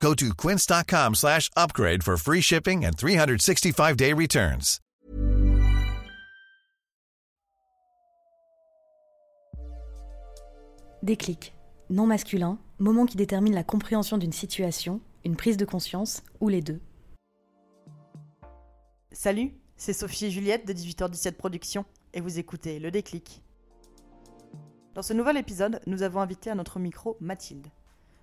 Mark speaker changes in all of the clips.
Speaker 1: Go to quince.com slash upgrade for free shipping and 365-day returns.
Speaker 2: Déclic. Non masculin, moment qui détermine la compréhension d'une situation, une prise de conscience ou les deux.
Speaker 3: Salut, c'est Sophie et Juliette de 18h17 Productions et vous écoutez Le Déclic. Dans ce nouvel épisode, nous avons invité à notre micro Mathilde.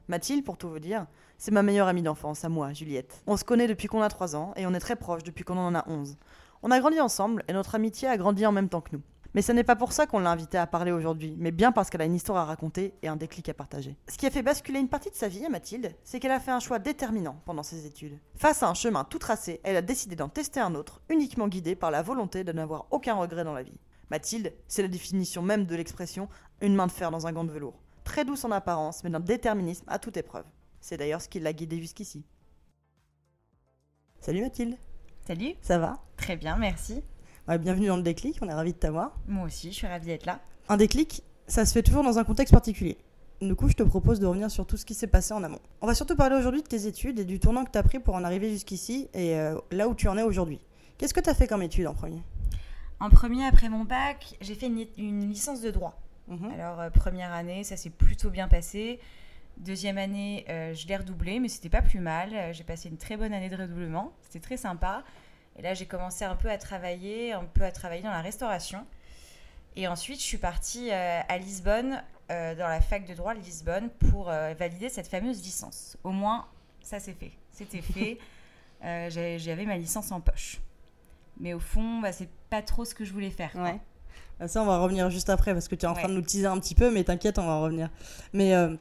Speaker 3: Mathilde, pour tout vous dire, c'est ma meilleure amie d'enfance, à moi, Juliette. On se connaît depuis qu'on a 3 ans et on est très proches depuis qu'on en a 11. On a grandi ensemble et notre amitié a grandi en même temps que nous. Mais ce n'est pas pour ça qu'on l'a invitée à parler aujourd'hui, mais bien parce qu'elle a une histoire à raconter et un déclic à partager. Ce qui a fait basculer une partie de sa vie à Mathilde, c'est qu'elle a fait un choix déterminant pendant ses études. Face à un chemin tout tracé, elle a décidé d'en tester un autre, uniquement guidée par la volonté de n'avoir aucun regret dans la vie. Mathilde, c'est la définition même de l'expression une main de fer dans un gant de velours. Très douce en apparence, mais d'un déterminisme à toute épreuve. C'est d'ailleurs ce qui l'a guidée jusqu'ici. Salut Mathilde,
Speaker 4: Salut,
Speaker 3: ça va?
Speaker 4: Très bien, merci.
Speaker 3: Ouais, Bienvenue dans le déclic, on est ravis de t'avoir.
Speaker 4: Moi aussi, je suis ravie d'être là.
Speaker 3: Un déclic, ça se fait toujours dans un contexte particulier. Du coup, je te propose de revenir sur tout ce qui s'est passé en amont. On va surtout parler aujourd'hui de tes études et du tournant que tu as pris pour en arriver jusqu'ici et euh, là où tu en es aujourd'hui. Qu'est-ce que tu as fait comme études en premier?
Speaker 4: En premier, après mon bac, j'ai fait une, une licence de droit.
Speaker 3: Mhm.
Speaker 4: Alors, euh, première année, ça s'est plutôt bien passé. Deuxième année, euh, je l'ai redoublé, mais c'était pas plus mal. Euh, J'ai passé une très bonne année de redoublement. C'était très sympa. Et là, j'ai commencé un peu à travailler, un peu à travailler dans la restauration. Et ensuite, je suis partie euh, à Lisbonne, dans la fac de droit de Lisbonne, pour valider cette fameuse licence. Au moins, ça c'est fait. C'était fait. J'avais ma licence en poche. Mais au fond, bah, c'est pas trop ce que je voulais faire.
Speaker 3: Ouais. Ça, on va revenir juste après parce que tu es en train de nous teaser un petit peu, mais t'inquiète, on va revenir. Mais euh,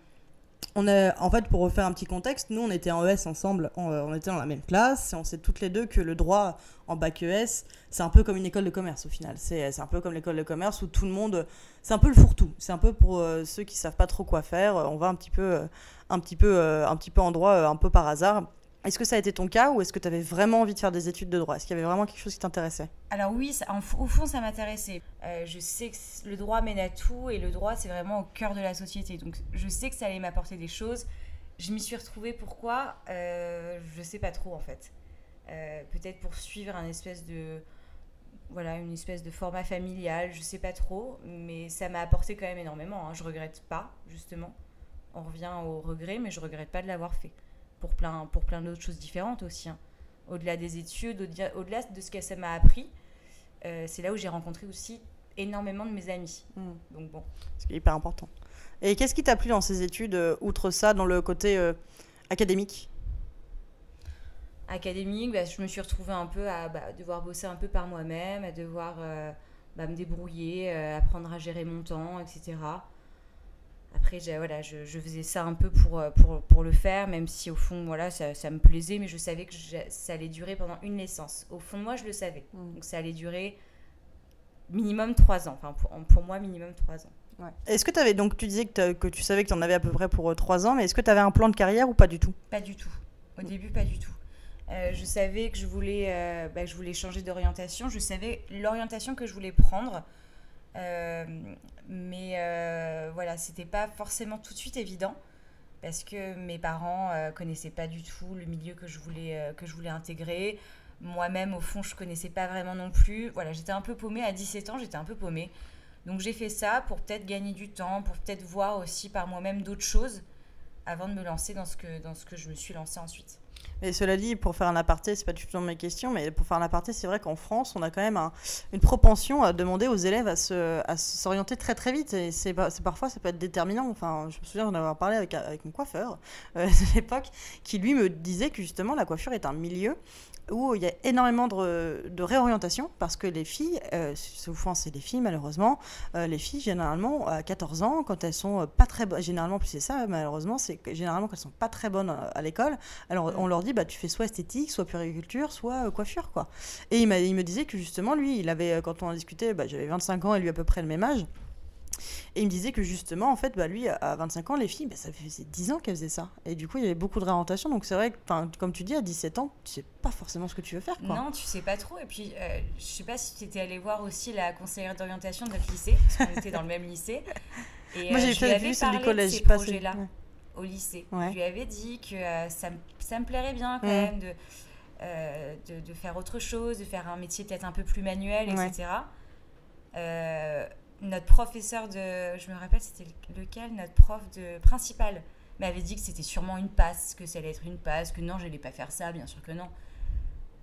Speaker 3: on est, en fait, pour refaire un petit contexte, nous, on était en ES ensemble, on, euh, on était dans la même classe et on sait toutes les deux que le droit en bac ES, c'est un peu comme une école de commerce au final. C'est un peu comme l'école de commerce où tout le monde, c'est un peu le fourre-tout. C'est un peu pour euh, ceux qui savent pas trop quoi faire. On va un petit peu, un petit peu, un petit peu en droit, un peu par hasard. Est-ce que ça a été ton cas ou est-ce que tu avais vraiment envie de faire des études de droit? Est-ce qu'il y avait vraiment quelque chose qui t'intéressait?
Speaker 4: Alors oui, au fond, ça m'intéressait. Euh, je sais que le droit mène à tout et le droit, c'est vraiment au cœur de la société. Donc je sais que ça allait m'apporter des choses. Je m'y suis retrouvée. Pourquoi? Euh, Je sais pas trop en fait. Euh, Peut-être pour suivre un espèce de voilà une espèce de format familial. Je sais pas trop, mais ça m'a apporté quand même énormément. Hein. Je regrette pas justement. On revient au regret, mais je regrette pas de l'avoir fait pour plein pour plein d'autres choses différentes aussi. hein. Au-delà des études, au-delà de ce que ça m'a appris, euh, c'est là où j'ai rencontré aussi énormément de mes amis.
Speaker 3: Hmm.
Speaker 4: Donc bon,
Speaker 3: Ce qui est hyper important. Et qu'est-ce qui t'a plu dans ces études, euh, outre ça, dans le côté euh, académique?
Speaker 4: Académique, bah, je me suis retrouvée un peu à bah, devoir bosser un peu par moi-même, à devoir bah, me débrouiller, apprendre à gérer mon temps, etc. Après, voilà, je, je faisais ça un peu pour, euh, pour, pour le faire, même si au fond, voilà, ça, ça me plaisait, mais je savais que ça allait durer pendant une naissance. Au fond de moi, je le savais.
Speaker 3: Mm.
Speaker 4: Donc ça allait durer minimum trois ans. Enfin, pour, pour moi, minimum trois ans.
Speaker 3: Est-ce que tu avais, donc tu disais que, que tu savais que tu en avais à peu près pour 3 ans, mais est-ce que tu avais un plan de carrière ou pas du tout?
Speaker 4: Pas du tout. Au début, pas du tout. Euh, je savais que je voulais, euh, bah, que je voulais changer d'orientation. Je savais l'orientation que je voulais prendre. Euh, mais euh, voilà, c'était pas forcément tout de suite évident parce que mes parents euh, connaissaient pas du tout le milieu que je voulais, que je voulais intégrer. Moi-même, au fond, je connaissais pas vraiment non plus. Voilà, j'étais un peu paumée. À 17 ans, j'étais un peu paumée. Donc j'ai fait ça pour peut-être gagner du temps, pour peut-être voir aussi par moi-même d'autres choses avant de me lancer dans ce que, dans ce que je me suis lancée ensuite.
Speaker 3: Mais cela dit, pour faire un aparté, c'est pas du tout dans mes questions, mais pour faire un aparté, c'est vrai qu'en France, on a quand même un- une propension à demander aux élèves à à s'orienter très très vite. Et c'est parfois, ça peut être déterminant. Enfin, je me souviens d'en avoir parlé avec, avec mon coiffeur euh, de l'époque, qui lui me disait que justement, la coiffure est un milieu où il y a énormément de, de réorientation parce que les filles, euh, souvent c'est les filles malheureusement, euh, les filles généralement à 14 ans, quand elles sont euh, pas très bonnes, généralement plus c'est ça malheureusement, c'est que généralement quand elles sont pas très bonnes euh, à l'école, alors on leur dit bah, tu fais soit esthétique, soit puriculture, soit euh, coiffure, quoi. Et il, il me disait que justement, lui, il avait, quand on a discuté, bah, j'avais 25 ans et lui à peu près le même âge. Et il me disait que justement, en fait, bah, lui, à 25 ans, les filles, bah, ça faisait 10 ans qu'elles faisaient ça. Et du coup, il y avait beaucoup de réorientation. Donc c'est vrai que, comme tu dis, à 17 ans, tu sais pas forcément ce que tu veux faire, quoi.
Speaker 4: Non, tu sais pas trop. Et puis, euh, je sais pas si tu étais allé voir aussi la conseillère d'orientation de notre lycée, parce qu'on était dans le même lycée. Et,
Speaker 3: Moi,
Speaker 4: euh,
Speaker 3: j'ai
Speaker 4: je
Speaker 3: fait vu du collège,
Speaker 4: de ces
Speaker 3: pas ouais.
Speaker 4: au lycée.
Speaker 3: Ouais.
Speaker 4: Je lui avais dit que euh, ça, me- ça me plairait bien quand même de, euh, de, de faire autre chose, de faire un métier peut-être un peu plus manuel, etc. Notre professeur de... Je me rappelle, c'était lequel Notre prof de principal m'avait dit que c'était sûrement une passe, que ça allait être une passe, que non, je n'allais pas faire ça, bien sûr que non.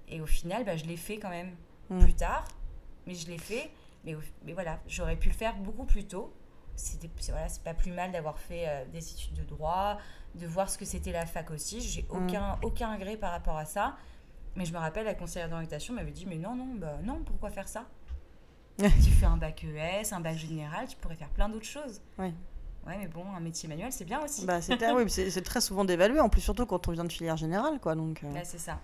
Speaker 4: Et au final, bah, je l'ai fait quand même
Speaker 3: Mm.
Speaker 4: plus tard, mais je l'ai fait. Mais, voilà, j'aurais pu le faire beaucoup plus tôt. C'était c'est- voilà, c'est pas plus mal d'avoir fait euh, des études de droit, de voir ce que c'était la fac aussi. J'ai
Speaker 3: Mm.
Speaker 4: aucun, aucun regret par rapport à ça. Mais je me rappelle, la conseillère d'orientation m'avait dit Mais non, non, bah, non, pourquoi faire ça? Tu fais un bac ES, un bac général, tu pourrais faire plein d'autres choses.
Speaker 3: Ouais.
Speaker 4: Ouais, mais bon, un métier manuel, c'est bien aussi.
Speaker 3: Bah, oui, c'est, c'est très souvent d'évaluer, en plus, surtout quand on vient de filière générale, quoi. Donc, euh.
Speaker 4: Là, c'est ça.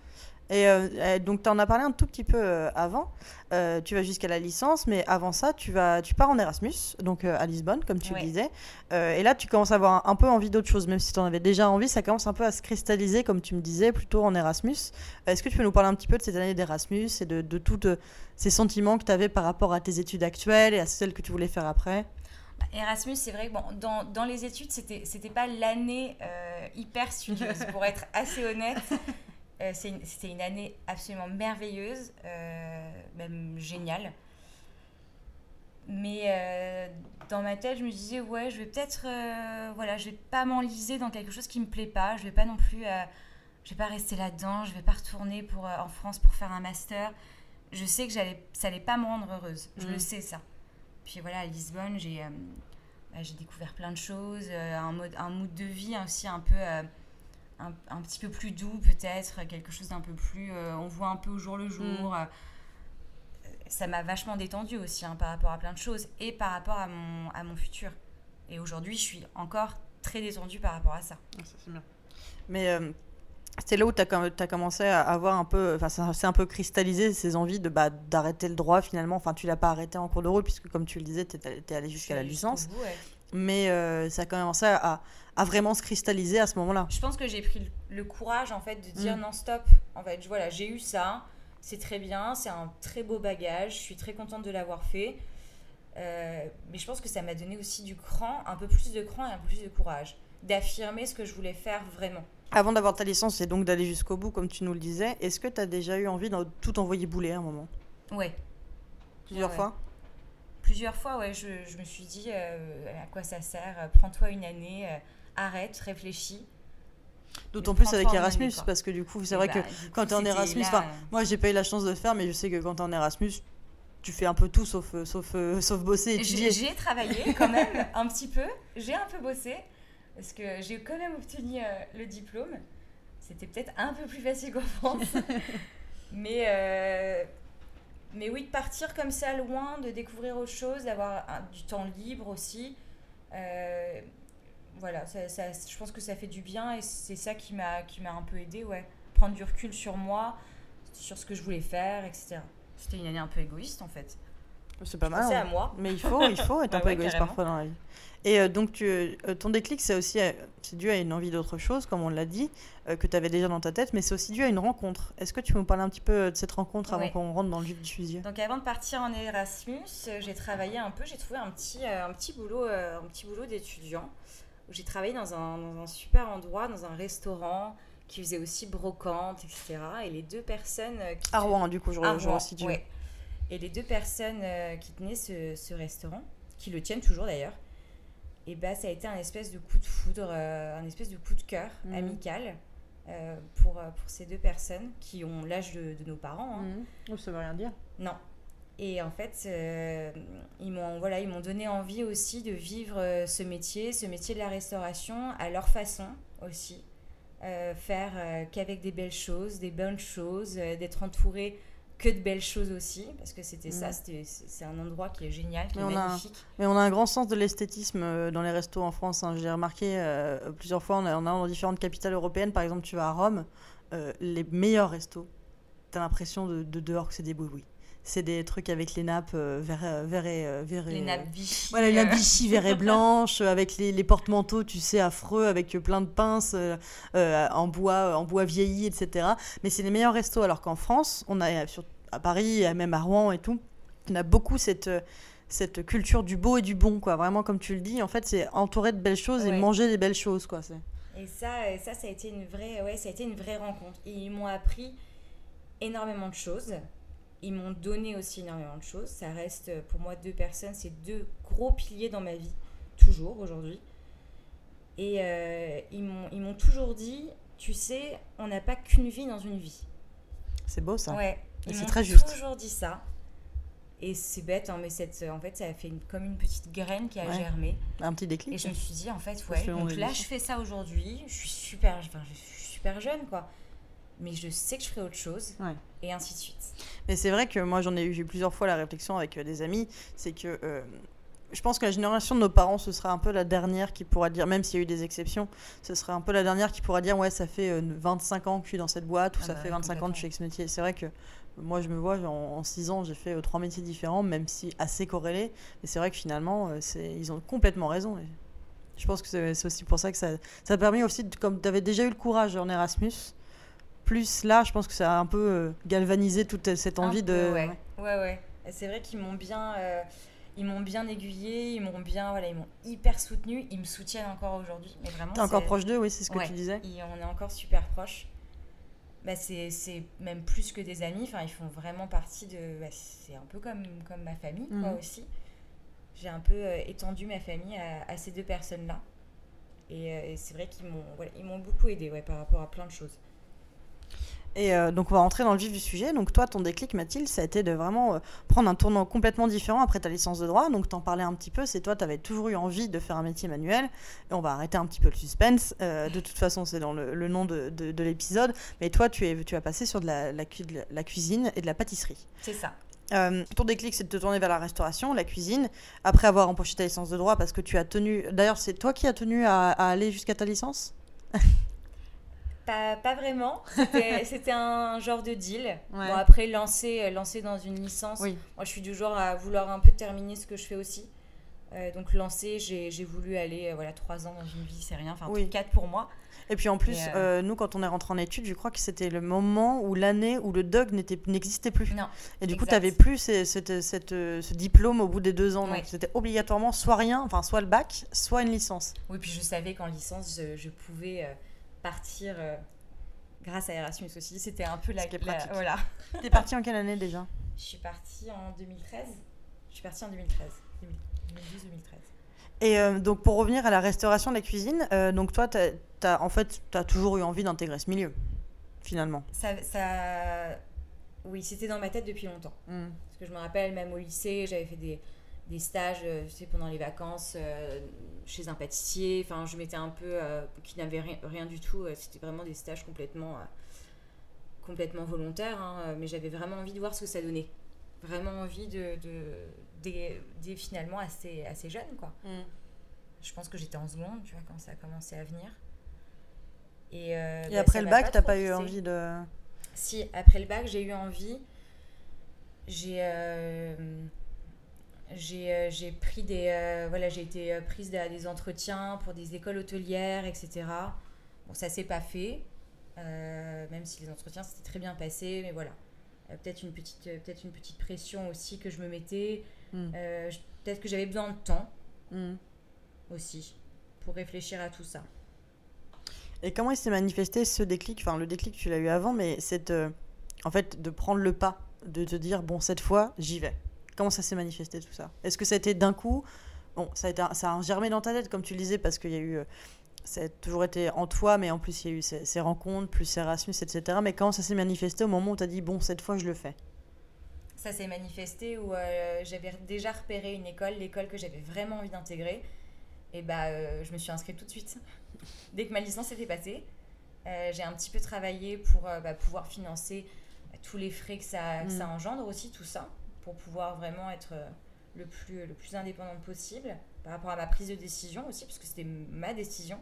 Speaker 3: Et euh, euh, donc, tu en as parlé un tout petit peu euh, avant. Euh, tu vas jusqu'à la licence, mais avant ça, tu, vas, tu pars en Erasmus, donc à Lisbonne, comme tu
Speaker 4: Ouais.
Speaker 3: le disais. Et là, tu commences à avoir un, un peu envie d'autre chose, même si tu en avais déjà envie, ça commence un peu à se cristalliser, comme tu me disais, plutôt en Erasmus. Est-ce que tu peux nous parler un petit peu de cette année d'Erasmus et de, de tous ces sentiments que tu avais par rapport à tes études actuelles et à celles que tu voulais faire après?
Speaker 4: Bah, Erasmus, c'est vrai que bon, dans, dans les études, c'était c'était pas l'année euh, hyper studieuse, pour être assez honnête. Euh, C'était une année absolument merveilleuse, euh, même géniale. Mais euh, dans ma tête, je me disais, ouais, je vais peut-être. voilà, je vais pas m'enliser dans quelque chose qui me plaît pas. Je vais pas non plus. je vais pas rester là-dedans. Je vais pas retourner pour, en France pour faire un master. Je sais que ça allait pas me rendre heureuse. Je le sais, ça. Puis voilà, à Lisbonne, j'ai bah, j'ai découvert plein de choses, un, mode, un mood de vie aussi un peu, euh, un, un petit peu plus doux peut-être, quelque chose d'un peu plus, euh, on voit un peu au jour le jour. euh, ça m'a vachement détendue aussi hein, par rapport à plein de choses et par rapport à mon, à mon futur. Et aujourd'hui, je suis encore très détendue par rapport à ça.
Speaker 3: Mais euh, c'est là où tu as, commencé à avoir un peu, enfin, ça s'est un peu cristallisé ces envies de bah, d'arrêter le droit finalement? Enfin, tu l'as pas arrêté en cours de route, puisque comme tu le disais, tu es, allé jusqu'à la licence.
Speaker 4: bout, ouais.
Speaker 3: Mais euh, ça a commencé à, à vraiment se cristalliser à ce moment-là.
Speaker 4: Je pense que j'ai pris le, courage en fait de dire
Speaker 3: Mm.
Speaker 4: non stop. En fait, voilà, j'ai eu ça, c'est très bien, c'est un très beau bagage, je suis très contente de l'avoir fait. Euh, mais je pense que ça m'a donné aussi du cran, un peu plus de cran et un peu plus de courage, d'affirmer ce que je voulais faire vraiment.
Speaker 3: Avant d'avoir ta licence et donc d'aller jusqu'au bout, comme tu nous le disais, est-ce que tu as déjà eu envie de tout envoyer bouler à un moment?
Speaker 4: Ouais,
Speaker 3: Plusieurs
Speaker 4: Ouais,
Speaker 3: fois?
Speaker 4: Plusieurs fois, ouais, je, je me suis dit euh, à quoi ça sert, euh, prends-toi une année, euh, arrête, réfléchis.
Speaker 3: D'autant plus avec
Speaker 4: année,
Speaker 3: Erasmus, parce que du coup, c'est vrai
Speaker 4: bah,
Speaker 3: que quand
Speaker 4: coup,
Speaker 3: tu es en Erasmus,
Speaker 4: là,
Speaker 3: moi j'ai pas eu la chance de le faire, mais je sais que quand tu es en Erasmus, tu fais un peu tout sauf, sauf, sauf bosser étudier.
Speaker 4: J'ai travaillé quand même un petit peu. J'ai un peu bossé parce que j'ai quand même obtenu le diplôme. C'était peut-être un peu plus facile qu'en France. mais, mais oui, de partir comme ça loin, de découvrir autre chose, d'avoir du temps libre aussi. euh, voilà, je pense que ça fait du bien et c'est ça qui m'a qui m'a un peu aidé, ouais. Prendre du recul sur moi, sur ce que je voulais faire, etc. C'était une année un peu égoïste en fait.
Speaker 3: C'est pas mal.
Speaker 4: Pensez
Speaker 3: hein.
Speaker 4: à moi.
Speaker 3: Mais il faut, il faut être un
Speaker 4: Bah
Speaker 3: peu
Speaker 4: ouais,
Speaker 3: égoïste
Speaker 4: carrément.
Speaker 3: parfois dans la vie. Et euh, donc, tu, euh, ton déclic, c'est aussi euh, c'est dû à une envie d'autre chose, comme on l'a dit, que tu avais déjà dans ta tête, mais c'est aussi dû à une rencontre. Est-ce que tu peux nous parler un petit peu de cette rencontre avant qu'on rentre dans le vif du sujet?
Speaker 4: Donc avant de partir en Erasmus, j'ai travaillé un peu, j'ai trouvé un petit, un petit boulot, un petit boulot d'étudiant. J'ai travaillé dans un, dans un super endroit, dans un restaurant qui faisait aussi brocante, etc. Et les deux personnes qui
Speaker 3: À Rouen, du coup, je, je resitue.
Speaker 4: ouais. Et les deux personnes euh, qui tenaient ce, ce restaurant, qui le tiennent toujours d'ailleurs, et bah ça a été un espèce de coup de foudre, euh, un espèce de coup de cœur
Speaker 3: Mhm.
Speaker 4: amical euh, pour, pour ces deux personnes qui ont l'âge de, de nos parents. hein.
Speaker 3: Oh, ça veut rien dire.
Speaker 4: Non. Et en fait, euh, ils m'ont voilà, ils m'ont donné envie aussi de vivre ce métier, ce métier de la restauration à leur façon aussi. Faire qu'avec des belles choses, des bonnes choses, d'être entouré que de belles choses aussi, parce que c'était ça,
Speaker 3: Mm.
Speaker 4: c'est un endroit qui est génial, qui
Speaker 3: Mais
Speaker 4: est
Speaker 3: on a-
Speaker 4: magnifique.
Speaker 3: Mais on a un grand sens de l'esthétisme euh, dans les restos en France. hein. J'ai remarqué euh, plusieurs fois, on a, on a dans différentes capitales européennes, par exemple, tu vas à Rome, euh, les meilleurs restos, t'as l'impression de, de dehors que c'est des boui C'est des trucs avec les nappes euh, vert, euh, vert et, euh, vert et-
Speaker 4: Les nappes Vichy.
Speaker 3: Voilà, les
Speaker 4: euh,
Speaker 3: nappes vert et blanche, euh, avec les, les porte-manteaux, tu sais, affreux, avec euh, plein de pinces euh, euh, en, bois, en bois vieilli, etc. Mais c'est les meilleurs restos, alors qu'en France, on a, sur, à Paris, même à Rouen et tout, on a beaucoup cette, euh, cette culture du beau et du bon, quoi. Vraiment, comme tu le dis, en fait, c'est entouré de belles choses et manger des belles choses, quoi. c'est-
Speaker 4: Et ça, ça, ça a été une vraie, ouais, ça a été une vraie rencontre. Et ils m'ont appris énormément de choses. Ils m'ont donné aussi énormément de choses. Ça reste euh, pour moi deux personnes, c'est deux gros piliers dans ma vie, toujours aujourd'hui. Et euh, ils m'ont, ils m'ont toujours dit, tu sais, on n'a pas qu'une vie dans une vie.
Speaker 3: C'est beau, ça.
Speaker 4: Ouais.
Speaker 3: Et
Speaker 4: Ils
Speaker 3: c'est
Speaker 4: m'ont
Speaker 3: très juste.
Speaker 4: toujours dit ça. Et c'est bête, hein, mais cette, en fait, ça a fait une- comme une petite graine qui a
Speaker 3: Ouais.
Speaker 4: germé.
Speaker 3: Un petit déclic.
Speaker 4: Et je me suis dit, en fait, ouais, donc là, je fais ça aujourd'hui. Je suis super, enfin, je suis super jeune, quoi. Mais je sais que je ferai autre chose.
Speaker 3: Ouais.
Speaker 4: Et ainsi de suite.
Speaker 3: Mais c'est vrai que moi, j'en ai eu j'ai eu plusieurs fois la réflexion avec euh, des amis. C'est que euh, je pense que la génération de nos parents, ce sera un peu la dernière qui pourra dire, même s'il y a eu des exceptions, ce serait un peu la dernière qui pourra dire Ouais, ça fait euh, 25 ans que je suis dans cette boîte, ou
Speaker 4: Ah
Speaker 3: ça
Speaker 4: bah
Speaker 3: fait
Speaker 4: ouais,
Speaker 3: 25 ans que je suis ex-métier. C'est vrai que moi, je me vois, en, 6 ans, j'ai fait euh, trois métiers différents, même si assez corrélés. Mais c'est vrai que finalement, euh, c'est- ils ont complètement raison. Et je pense que c'est c'est aussi pour ça que ça, ça a permis aussi, de- comme tu avais déjà eu le courage en Erasmus, plus là, je pense que ça a un peu euh, galvanisé toute cette envie
Speaker 4: peu,
Speaker 3: de.
Speaker 4: Ouais,
Speaker 3: ouais.
Speaker 4: C'est vrai qu'ils m'ont bien. euh, ils m'ont bien aiguillé, ils m'ont bien, voilà, ils m'ont hyper soutenu, ils me soutiennent encore aujourd'hui, mais vraiment.
Speaker 3: T'es encore proche d'eux, oui, c'est ce que
Speaker 4: Ouais.
Speaker 3: tu disais.
Speaker 4: Et on est encore super proches. Bah, c'est même plus que des amis. Enfin, ils font vraiment partie de. bah, c'est un peu comme, comme ma famille, quoi,
Speaker 3: Mhm.
Speaker 4: aussi. J'ai un peu euh, étendu ma famille à, à ces deux personnes-là. Et, euh, et c'est vrai qu'ils m'ont voilà, ils m'ont beaucoup aidé ouais, par rapport à plein de choses.
Speaker 3: Et euh, donc, on va rentrer dans le vif du sujet. Donc, toi, ton déclic, Mathilde, ça a été de vraiment euh, prendre un tournant complètement différent après ta licence de droit. Donc, t'en parlais un petit peu. C'est toi, t'avais toujours eu envie de faire un métier manuel. Et on va arrêter un petit peu le suspense. Euh, de toute façon, c'est dans le, le nom de, de- de l'épisode. Mais toi, tu, es, tu as passé sur de la, la cu- de la- la cuisine et de la pâtisserie.
Speaker 4: C'est ça.
Speaker 3: Euh, ton déclic, c'est de te tourner vers la restauration, la cuisine, après avoir empoché ta licence de droit, parce que tu as tenu. D'ailleurs, c'est toi qui as tenu à, à aller jusqu'à ta licence?
Speaker 4: Pas, pas vraiment. C'était un genre de deal.
Speaker 3: Ouais.
Speaker 4: Bon, après, lancer, lancer dans une licence,
Speaker 3: Oui.
Speaker 4: moi je suis du genre à vouloir un peu terminer ce que je fais aussi. Euh, donc lancer, j'ai voulu aller euh, voilà trois ans dans une vie, c'est rien. Enfin,
Speaker 3: Oui.
Speaker 4: quatre pour moi.
Speaker 3: Et puis en plus, euh, nous, quand on est rentré en études, je crois que c'était le moment où l'année où le DOG n'existait plus.
Speaker 4: Non.
Speaker 3: Et du coup, tu n'avais plus ces- cette- cette, euh, ce diplôme au bout des deux ans.
Speaker 4: Ouais.
Speaker 3: Donc c'était obligatoirement soit rien, enfin soit le bac, soit une licence.
Speaker 4: Oui, puis je savais qu'en licence, je, je pouvais euh, partir euh, grâce à Erasmus aussi. C'était un peu la,
Speaker 3: Ce qui est
Speaker 4: la- voilà.
Speaker 3: T'es parti en quelle année déjà?
Speaker 4: Je suis partie en 2013. Je suis partie en 2013. 2012-2013.
Speaker 3: Et euh, donc pour revenir à la restauration de la cuisine, euh, donc toi, t'as, t'as- en fait, tu as toujours eu envie d'intégrer ce milieu, finalement.
Speaker 4: Ça, ça... Oui, c'était dans ma tête depuis longtemps. Parce que je me rappelle, même au lycée, j'avais fait des, des stages, euh, tu sais, pendant les vacances, euh, chez un pâtissier. Enfin, je m'étais un peu... euh, qui n'avait rien, rien du tout. C'était vraiment des stages complètement, euh, complètement volontaires. hein, mais j'avais vraiment envie de voir ce que ça donnait. Vraiment envie de... de, des- des- finalement assez, assez jeune, quoi. Je pense que j'étais en seconde, tu vois, quand ça a commencé à venir. Et,
Speaker 3: Et
Speaker 4: bah,
Speaker 3: après le bac, t'as pas eu envie de...
Speaker 4: Si, après le bac, j'ai eu envie. J'ai j'ai euh, j'ai pris des. euh, voilà, j'ai été euh, prise à des entretiens pour des écoles hôtelières, etc. Bon, ça s'est pas fait. même si les entretiens s'étaient très bien passés, mais voilà. Peut-être une, petite, peut-être une petite pression aussi que je me mettais.
Speaker 3: Mm.
Speaker 4: Peut-être que j'avais besoin de temps
Speaker 3: Mm.
Speaker 4: aussi pour réfléchir à tout ça.
Speaker 3: Et comment il s'est manifesté ce déclic? Enfin, le déclic, tu l'as eu avant, mais c'est euh, en fait de prendre le pas, de te dire bon, cette fois, j'y vais. Comment ça s'est manifesté tout ça? Est-ce que ça a été d'un coup Bon, ça a, été, ça a germé dans ta tête, comme tu le disais, parce qu'il y a eu. euh, ça a toujours été en toi, mais en plus, il y a eu ces, ces rencontres, plus Erasmus, etc. Mais comment ça s'est manifesté au moment où tu as dit bon, cette fois, je le fais?
Speaker 4: Ça s'est manifesté où euh, j'avais déjà repéré une école, l'école que j'avais vraiment envie d'intégrer. Et bah, euh, je me suis inscrite tout de suite. Dès que ma licence était passée, euh, j'ai un petit peu travaillé pour bah, pouvoir financer tous les frais que ça, que
Speaker 3: Mm.
Speaker 4: ça engendre aussi, tout ça, pour pouvoir vraiment être euh, le plus, le plus indépendante possible par rapport à ma prise de décision aussi, parce que c'était ma décision.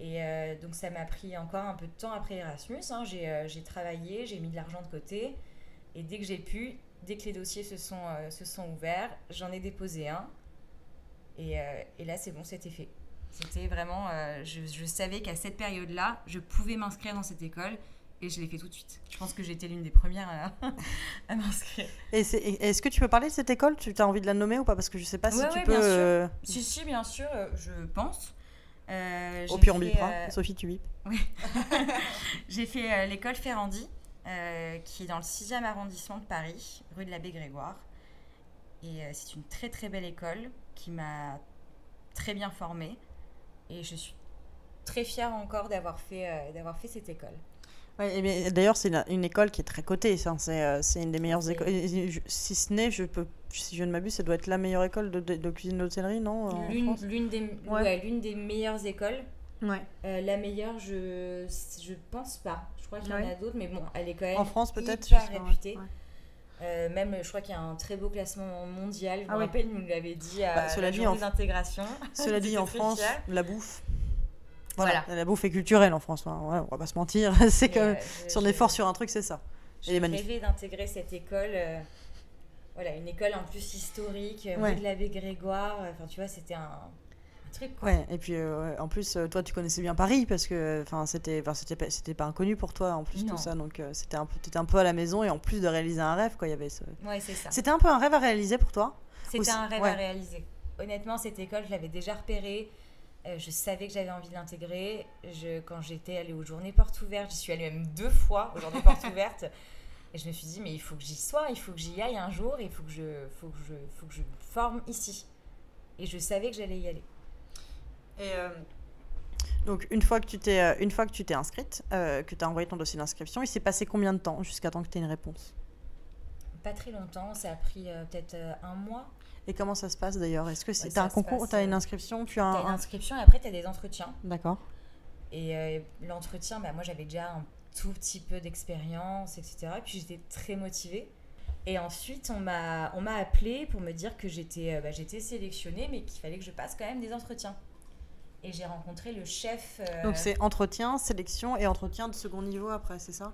Speaker 4: Et euh, donc ça m'a pris encore un peu de temps après Erasmus. hein. J'ai euh, j'ai travaillé, j'ai mis de l'argent de côté. Et dès que j'ai pu, dès que les dossiers se sont, se sont ouverts, j'en ai déposé un. Et, et là, c'est bon, c'était fait. C'était vraiment... je, je savais qu'à cette période-là, je pouvais m'inscrire dans cette école. Et je l'ai fait tout de suite. Je pense que j'étais l'une des premières à, à m'inscrire.
Speaker 3: Et est-ce que tu peux parler de cette école? Tu as envie de la nommer ou pas? Parce que je sais pas si
Speaker 4: Ouais,
Speaker 3: tu
Speaker 4: ouais,
Speaker 3: peux.
Speaker 4: bien sûr.
Speaker 3: euh,
Speaker 4: Si, si, bien sûr, euh, je pense. Euh,
Speaker 3: Au
Speaker 4: j'ai
Speaker 3: pire, on bipera.
Speaker 4: euh,
Speaker 3: Sophie, tu bipes.
Speaker 4: J'ai fait euh, l'école Ferrandi, euh, qui est dans le 6e arrondissement de Paris, rue de l'abbé Grégoire. Et c'est une très très belle école qui m'a très bien formée. Et je suis très fière encore d'avoir fait, d'avoir fait cette école.
Speaker 3: Ouais, D'ailleurs, c'est une, une école qui est très cotée. ça, C'est euh, c'est une des meilleures écoles. Si ce n'est, je peux, si je ne m'abuse, ça doit être la meilleure école de, de- de cuisine d'hôtellerie, non
Speaker 4: L'une des,
Speaker 3: Ouais.
Speaker 4: ouais, l'une des meilleures écoles.
Speaker 3: Ouais.
Speaker 4: Euh, la meilleure, je je pense pas. Je crois qu'il y en a d'autres, mais bon, elle est quand même
Speaker 3: En France, peut-être
Speaker 4: réputée. Euh, même, je crois qu'il y a un très beau classement mondial. Je
Speaker 3: Ah
Speaker 4: me rappelle, il nous l'avait dit à
Speaker 3: Bah, cela
Speaker 4: la
Speaker 3: dit,
Speaker 4: journée
Speaker 3: en-
Speaker 4: d'intégration.
Speaker 3: Cela dit, en France, la bouffe.
Speaker 4: Voilà.
Speaker 3: La bouffe est culturelle en France. hein. Ouais, on va pas se mentir. c'est que
Speaker 4: euh, je-
Speaker 3: si on
Speaker 4: je-
Speaker 3: est fort sur un truc, c'est ça.
Speaker 4: J'ai rêvé d'intégrer cette école. euh, voilà, une école en plus historique, euh,
Speaker 3: Ouais.
Speaker 4: de l'abbé Grégoire. Enfin, tu vois, c'était un, truc. Quoi.
Speaker 3: Ouais, et puis euh, en plus, euh, toi, tu connaissais bien Paris parce que enfin, c'était pas, c'était pas inconnu pour toi en plus
Speaker 4: Non.
Speaker 3: tout ça. Donc euh, c'était un peu, t'étais un peu à la maison et en plus de réaliser un rêve, quoi, il y avait ce...
Speaker 4: Ouais, c'est ça.
Speaker 3: C'était un peu un rêve à réaliser pour toi
Speaker 4: C'était un rêve
Speaker 3: ouais.
Speaker 4: à réaliser. Honnêtement, cette école, je l'avais déjà repérée. Euh, je savais que j'avais envie de l'intégrer. Je, quand j'étais allée aux journées portes ouvertes, j'y suis allée même deux fois aux journées portes ouvertes. Et je me suis dit, mais il faut que j'y sois, il faut que j'y aille un jour, il faut que je, faut que je, faut que je me forme ici. Et je savais que j'allais y aller.
Speaker 3: Et euh, donc une fois que tu t'es euh, une fois que tu t'es inscrite, euh, que tu as envoyé ton dossier d'inscription, il s'est passé combien de temps jusqu'à temps que tu aies une réponse?
Speaker 4: Pas très longtemps, ça a pris euh, peut-être euh, un mois.
Speaker 3: Et comment ça se passe d'ailleurs? Est-ce que c'est
Speaker 4: Ouais,
Speaker 3: un concours,
Speaker 4: passe,
Speaker 3: t'as une
Speaker 4: euh,
Speaker 3: inscription, tu
Speaker 4: Tu
Speaker 3: as
Speaker 4: as
Speaker 3: un,
Speaker 4: une
Speaker 3: un-
Speaker 4: inscription et après tu as des entretiens.
Speaker 3: D'accord.
Speaker 4: Et euh, l'entretien, bah, moi j'avais déjà un tout petit peu d'expérience, etc. Et puis j'étais très motivée. Et ensuite, on m'a appelé pour me dire que j'étais euh, bah, sélectionnée, mais qu'il fallait que je passe quand même des entretiens. Et j'ai rencontré le chef. euh,
Speaker 3: Donc c'est entretien, sélection et entretien de second niveau après, c'est ça?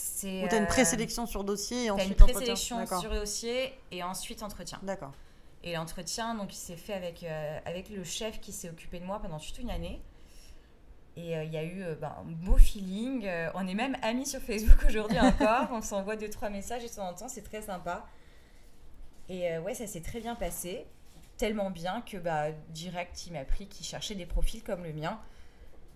Speaker 4: C'est,
Speaker 3: Ou t'as une
Speaker 4: euh,
Speaker 3: présélection sur dossier et
Speaker 4: t'as
Speaker 3: ensuite
Speaker 4: une
Speaker 3: entretien
Speaker 4: présélection
Speaker 3: D'accord.
Speaker 4: sur dossier et ensuite entretien.
Speaker 3: D'accord.
Speaker 4: Et l'entretien, donc, il s'est fait avec, euh, avec le chef qui s'est occupé de moi pendant toute une année. Et euh, il y a eu euh, ben, un beau feeling. Euh, on est même amis sur Facebook aujourd'hui encore. on s'envoie deux, trois messages et de temps en temps. C'est très sympa. Et ouais, ça s'est très bien passé. Tellement bien que bah, direct, il m'a pris qu'il cherchait des profils comme le mien.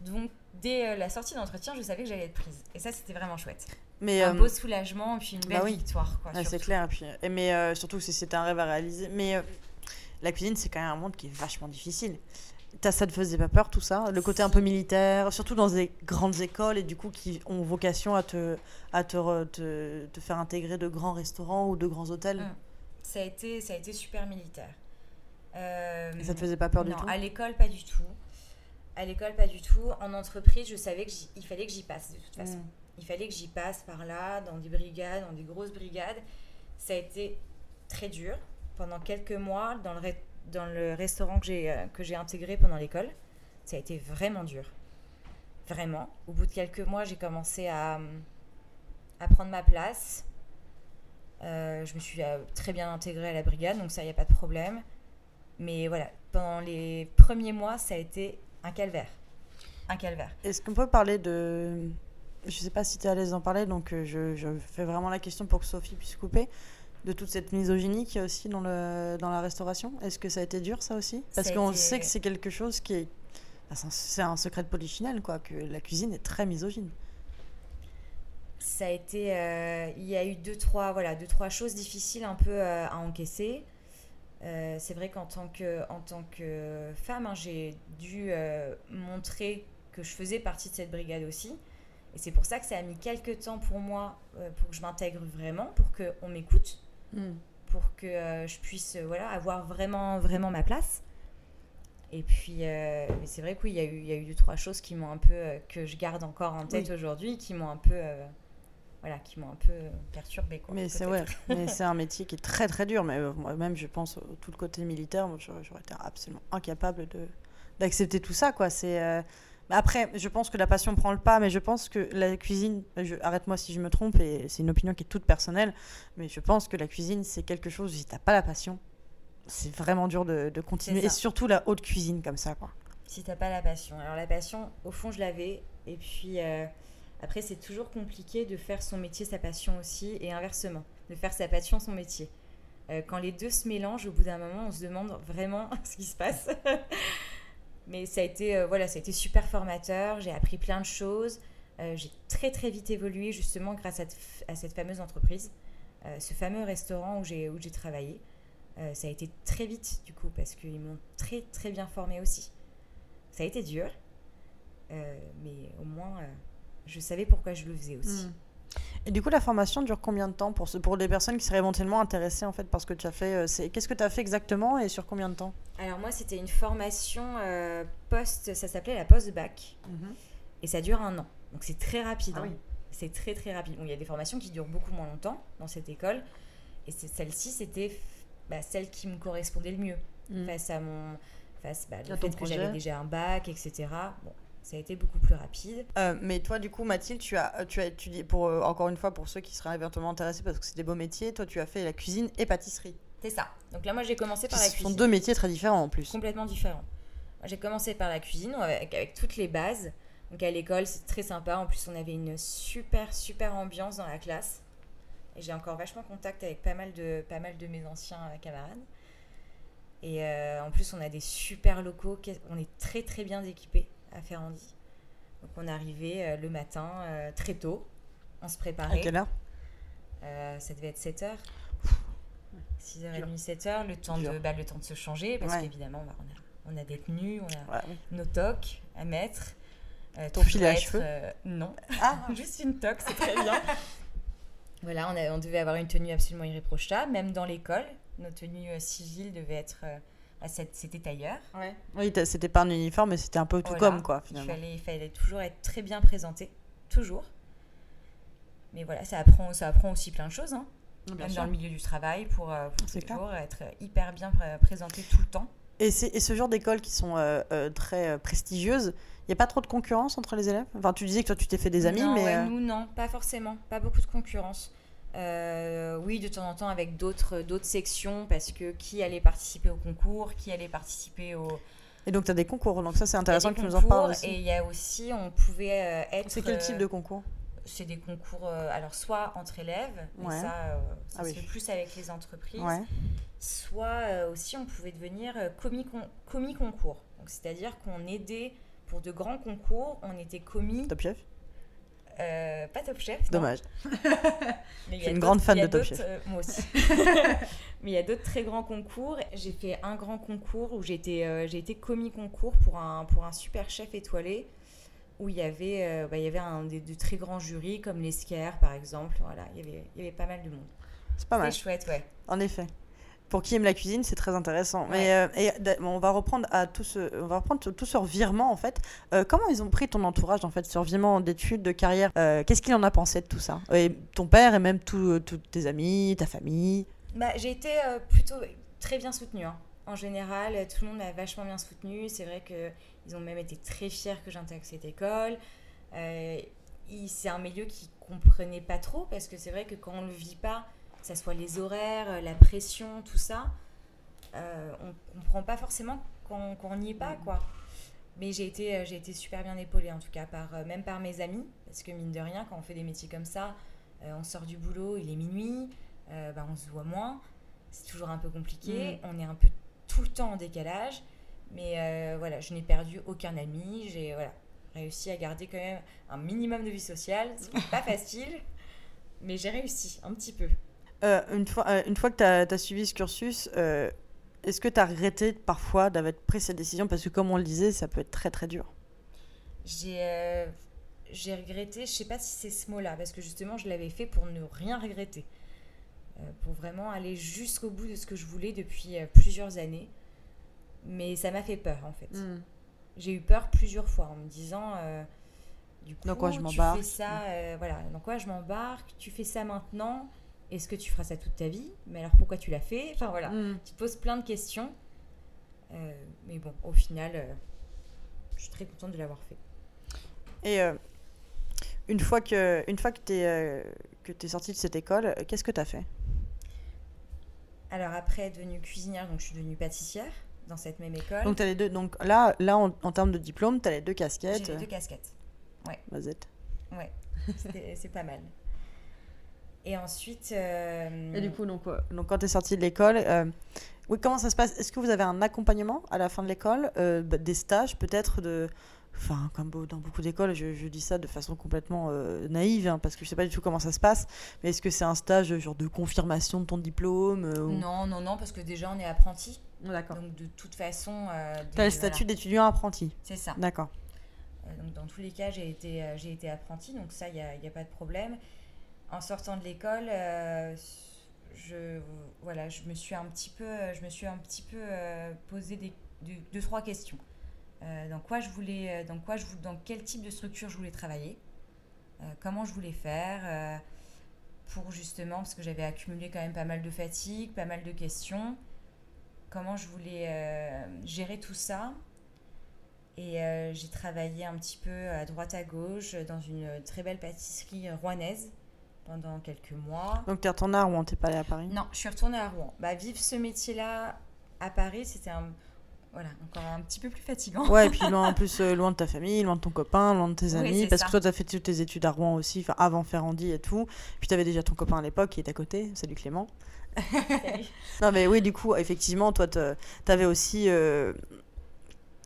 Speaker 4: Donc, dès la sortie d'entretien, je savais que j'allais être prise. Et ça, c'était vraiment chouette.
Speaker 3: Mais
Speaker 4: un
Speaker 3: euh,
Speaker 4: beau soulagement, puis une belle
Speaker 3: bah oui.
Speaker 4: victoire. Quoi,
Speaker 3: ouais, c'est clair. Et puis, et mais euh, surtout c'était un rêve à réaliser. Mais euh, la cuisine, c'est quand même un monde qui est vachement difficile. T'as- ça te faisait pas peur tout ça? Le côté un peu militaire, surtout dans des grandes écoles et du coup qui ont vocation à te, à te, re- te, te faire intégrer de grands restaurants ou de grands hôtels?
Speaker 4: Mm. Ça a été, ça a été super militaire.
Speaker 3: Et ça te faisait pas peur du
Speaker 4: non,
Speaker 3: tout?
Speaker 4: à l'école, pas du tout. À l'école, pas du tout. En entreprise, je savais qu'il fallait que j'y passe de toute façon.
Speaker 3: Mm.
Speaker 4: Il fallait que j'y passe par là, dans des brigades, dans des grosses brigades. Ça a été très dur. Pendant quelques mois, dans le, dans le restaurant que j'ai euh, que j'ai intégré pendant l'école, ça a été vraiment dur. Vraiment. Au bout de quelques mois, j'ai commencé à, à prendre ma place. Euh, je me suis euh, très bien intégrée à la brigade, donc ça, il n'y a pas de problème. Mais voilà, pendant les premiers mois, ça a été un calvaire. Un calvaire.
Speaker 3: Est-ce qu'on peut parler de. Je sais pas si tu es à l'aise d'en parler, donc euh, je, je fais vraiment la question pour que Sophie puisse couper. De toute cette misogynie qu'il y a aussi dans, le, dans la restauration. Est-ce que ça a été dur, ça aussi? Parce qu'on
Speaker 4: été-
Speaker 3: sait que c'est quelque chose qui est. c'est un- secret de polichinelle, quoi, que la cuisine est très misogyne.
Speaker 4: Ça a été. euh, il y a eu deux trois, voilà, deux, trois choses difficiles un peu euh, à encaisser. Euh, c'est vrai qu'en tant que, en tant que femme, hein, j'ai dû montrer que je faisais partie de cette brigade aussi. Et c'est pour ça que ça a mis quelques temps pour moi, euh, pour que je m'intègre vraiment, pour qu'on m'écoute. pour que euh, je puisse euh, voilà, avoir vraiment, vraiment ma place. Et puis, mais c'est vrai qu'il y, a eu- y a eu deux, trois choses qui m'ont un peu, que je garde encore en tête
Speaker 3: Oui.
Speaker 4: aujourd'hui, qui m'ont un peu, voilà, qui m'ont un peu perturbée. Quoi,
Speaker 3: Mais c'est ouais, mais c'est un métier qui est très très dur. Mais moi-même, je pense tout le côté militaire, j'aurais été absolument incapable de, d'accepter tout ça, quoi. C'est. euh, Après, je pense que la passion prend le pas, mais je pense que la cuisine, je- arrête-moi si je me trompe, et c'est une opinion qui est toute personnelle, mais je pense que la cuisine, c'est quelque chose, si t'as pas la passion, c'est vraiment dur de, de continuer, et surtout la haute cuisine comme ça, quoi.
Speaker 4: Si t'as pas la passion. Alors la passion, au fond, je l'avais. Et puis euh, après, c'est toujours compliqué de faire son métier sa passion aussi, et inversement, de faire sa passion son métier. Euh, quand les deux se mélangent, au bout d'un moment, on se demande vraiment ce qui se passe. Mais ça a été, euh, voilà, ça a été super formateur. J'ai appris plein de choses. Euh, j'ai très très vite évolué justement grâce à, cette fameuse entreprise, Euh, ce fameux restaurant où j'ai où j'ai travaillé. Ça a été très vite du coup parce qu'ils m'ont très très bien formé aussi. Ça a été dur, mais au moins je savais pourquoi je le faisais aussi.
Speaker 3: Et du coup, la formation dure combien de temps pour, ce, pour les personnes qui seraient éventuellement intéressées en fait par ce que tu as fait euh, Qu'est-ce que tu as fait exactement et sur combien de temps?
Speaker 4: Alors moi c'était une formation euh, post, ça s'appelait la post-bac et ça dure un an. Donc c'est très rapide.
Speaker 3: Ah
Speaker 4: hein.
Speaker 3: oui.
Speaker 4: C'est très très rapide. Bon, il y a des formations qui durent beaucoup moins longtemps dans cette école et c'est- celle-ci c'était bah, celle qui me correspondait le mieux
Speaker 3: Mm.
Speaker 4: face à mon face bah, le fait que j'avais déjà un bac etc. Bon, ça a été beaucoup plus rapide.
Speaker 3: Euh, mais toi, du coup, Mathilde, tu as, tu as étudié, pour, euh, encore une fois, pour ceux qui seraient éventuellement intéressés, parce que c'est des beaux métiers, toi, tu as fait la cuisine et pâtisserie.
Speaker 4: C'est ça. Donc là moi j'ai commencé par
Speaker 3: Ce
Speaker 4: la
Speaker 3: sont
Speaker 4: cuisine.
Speaker 3: deux métiers très différents en plus.
Speaker 4: complètement différent. Moi, J'ai commencé par la cuisine avec, avec toutes les bases. Donc à l'école, c'est très sympa. En plus, on avait une super, super ambiance dans la classe. Et j'ai encore vachement contact avec pas mal de, pas mal de mes anciens euh, camarades. Et euh, en plus, on a des super locaux. On est très, très bien équipés à Ferrandi. Donc on arrivait euh, le matin euh, très tôt. On se
Speaker 3: À
Speaker 4: préparait.
Speaker 3: quelle heure?
Speaker 4: Euh, ça devait être 7 heures. 6h30,
Speaker 3: Dur.
Speaker 4: 7h, le temps,
Speaker 3: Dur.
Speaker 4: de, bah, le temps de se changer, parce
Speaker 3: Ouais.
Speaker 4: qu'évidemment, bah, on, a, on a des tenues, on a
Speaker 3: Ouais,
Speaker 4: nos tocs à mettre. Euh,
Speaker 3: Ton filet à cheveux
Speaker 4: euh, Non.
Speaker 3: Ah,
Speaker 4: Juste une toque, c'est très bien. voilà, on, a- on devait avoir une tenue absolument irréprochable, même dans l'école. Nos tenues euh, civiles devaient être. C'était tailleur.
Speaker 3: oui, c'était pas un uniforme, mais c'était un peu tout
Speaker 4: Voilà.
Speaker 3: comme, quoi,
Speaker 4: Il
Speaker 3: finalement.
Speaker 4: fallait, il fallait toujours être très bien présenté. Toujours. Mais voilà, ça apprend, ça apprend aussi plein de choses. hein.
Speaker 3: Bien
Speaker 4: même
Speaker 3: sûr.
Speaker 4: dans le milieu du travail, pour, euh, pour
Speaker 3: C'est clair.
Speaker 4: toujours être hyper bien pré- présenté tout le temps.
Speaker 3: Et, et ce genre d'écoles qui sont euh, euh, très prestigieuses, il n'y a pas trop de concurrence entre les élèves? Enfin, tu disais que toi, tu t'es fait des amis,
Speaker 4: Non,
Speaker 3: mais...
Speaker 4: ouais,
Speaker 3: euh,
Speaker 4: nous, non, pas forcément. Pas beaucoup de concurrence. Euh, oui, de temps en temps avec d'autres d'autres sections, parce que qui allait participer au concours, qui allait participer au.
Speaker 3: Et donc, tu as des concours, donc ça, c'est intéressant que tu nous en parles aussi.
Speaker 4: Et il y a aussi, on pouvait euh, être.
Speaker 3: C'est quel type
Speaker 4: euh,
Speaker 3: de concours
Speaker 4: C'est des concours, euh, alors soit entre élèves, mais ça, euh, ça
Speaker 3: Ah
Speaker 4: se
Speaker 3: oui.
Speaker 4: fait plus avec les entreprises.
Speaker 3: Ouais.
Speaker 4: soit euh, aussi on pouvait devenir euh, commis, commis concours. C'est-à-dire qu'on aidait pour de grands concours, on était commis,
Speaker 3: Top Chef
Speaker 4: euh, pas top chef.
Speaker 3: Dommage.
Speaker 4: mais y
Speaker 3: suis
Speaker 4: a
Speaker 3: une grande fan de Top Chef.
Speaker 4: euh, moi aussi. mais il y a d'autres très grands concours. J'ai fait un grand concours où euh, j'ai été commis concours pour un, pour un super chef étoilé où il y avait, euh, bah, il y avait un des de très grands jurys comme l'Esquire par exemple. Voilà, il y avait, il y avait pas mal de monde.
Speaker 3: C'est pas mal.
Speaker 4: C'était chouette, ouais.
Speaker 3: En effet. Pour qui aime la cuisine, c'est très intéressant. Mais euh, et, on va reprendre à tout ce, on va reprendre tout, tout ce revirement en fait. Euh, comment ils ont pris ton entourage en fait, ce revirement d'études, de carrière Euh, Qu'est-ce qu'il en a pensé de tout ça? Et ton père et même tous tes amis, ta famille?
Speaker 4: Bah, j'ai été plutôt très bien soutenue. hein. En général, tout le monde m'a vachement bien soutenue. C'est vrai qu'ils ont même été très fiers que j'intègre cette école. C'est un milieu qu'ils comprenaient pas trop parce que c'est vrai que quand on le vit pas, que ça soit les horaires, euh, la pression, tout ça, euh, on comprend pas forcément quand quand on n'y est pas, quoi. Mais j'ai été, euh, j'ai été super bien épaulée, en tout cas, par, même par mes amis. Parce que, mine de rien, quand on fait des métiers comme ça, euh, on sort du boulot, il est minuit, euh, bah, on se voit moins. C'est toujours un peu compliqué. On est un peu tout le temps en décalage. Mais voilà, je n'ai perdu aucun ami. J'ai voilà, réussi à garder quand même un minimum de vie sociale. Ce n'est pas facile. Mais j'ai réussi, un petit peu.
Speaker 3: Euh, une, fois, euh, une fois que tu as, suivi ce cursus, euh, est-ce que tu as regretté parfois d'avoir pris cette décision? Parce que comme on le disait, ça peut être très très dur.
Speaker 4: J'ai j'ai regretté, je sais pas si c'est ce mot-là, parce que justement, je l'avais fait pour ne rien regretter. Pour vraiment aller jusqu'au bout de ce que je voulais depuis plusieurs années. Mais ça m'a fait peur, en fait.
Speaker 3: Hmm.
Speaker 4: J'ai eu peur plusieurs fois en me disant du coup,
Speaker 3: Dans quoi je
Speaker 4: tu
Speaker 3: m'embarque?
Speaker 4: fais ça, euh, voilà, dans quoi je m'embarque, tu fais ça maintenant, est-ce que tu feras ça toute ta vie? Mais alors pourquoi tu l'as fait? Enfin voilà,
Speaker 3: Hmm.
Speaker 4: tu te poses plein de questions. Euh, mais bon, au final, euh, je suis très contente de l'avoir fait.
Speaker 3: Et euh, une fois que, une fois que tu es, euh, sortie de cette école, qu'est-ce que tu as fait?
Speaker 4: Alors après, devenue cuisinière, donc je suis devenue pâtissière dans cette même école.
Speaker 3: Donc, as les deux, donc là, là en, en termes de diplôme, tu as les deux
Speaker 4: J'ai
Speaker 3: casquettes.
Speaker 4: les deux casquettes.
Speaker 3: Vas-y.
Speaker 4: Ouais, c'est pas mal. Et ensuite. euh,
Speaker 3: Et du coup, donc, euh, donc quand tu es sortie de l'école, euh, oui, comment ça se passe? Est-ce que vous avez un accompagnement à la fin de l'école Euh, bah, Des stages peut-être de... Enfin, comme dans beaucoup d'écoles, je, je dis ça de façon complètement naïve, hein, parce que je sais pas du tout comment ça se passe, mais est-ce que c'est un stage genre de confirmation de ton diplôme ou-
Speaker 4: Non, non, non, parce que déjà on est apprenti.
Speaker 3: D'accord.
Speaker 4: Donc de toute façon.
Speaker 3: Tu as le statut
Speaker 4: voilà,
Speaker 3: d'étudiant apprenti.
Speaker 4: C'est ça.
Speaker 3: D'accord.
Speaker 4: Donc dans tous les cas, j'ai été, j'ai été apprentie, donc ça, il n'y a, y a pas de problème. En sortant de l'école, euh, je, voilà, je me suis un petit peu, je me suis un petit peu euh, posé des, deux, trois questions. Euh, dans quoi je voulais, dans quoi je dans quel type de structure je voulais travailler, comment je voulais faire, pour justement, parce que j'avais accumulé quand même pas mal de fatigue, pas mal de questions, comment je voulais gérer tout ça et j'ai travaillé un petit peu à droite à gauche dans une très belle pâtisserie rouennaise pendant quelques mois.
Speaker 3: Donc tu es retourné à Rouen, t'es pas allé à Paris?
Speaker 4: Non, je suis retournée à Rouen. Bah, vivre ce métier-là à Paris, c'était un, voilà, encore un petit peu plus fatigant.
Speaker 3: Ouais, et puis loin, en plus, euh, loin de ta famille, loin de ton copain, loin de tes amis, parce
Speaker 4: ça.
Speaker 3: que toi, tu as fait toutes tes études à Rouen aussi, avant Ferrandi et tout. Puis tu avais déjà ton copain à l'époque qui est à côté, salut Clément. Non, mais oui, du coup, effectivement, toi, tu avais aussi. euh,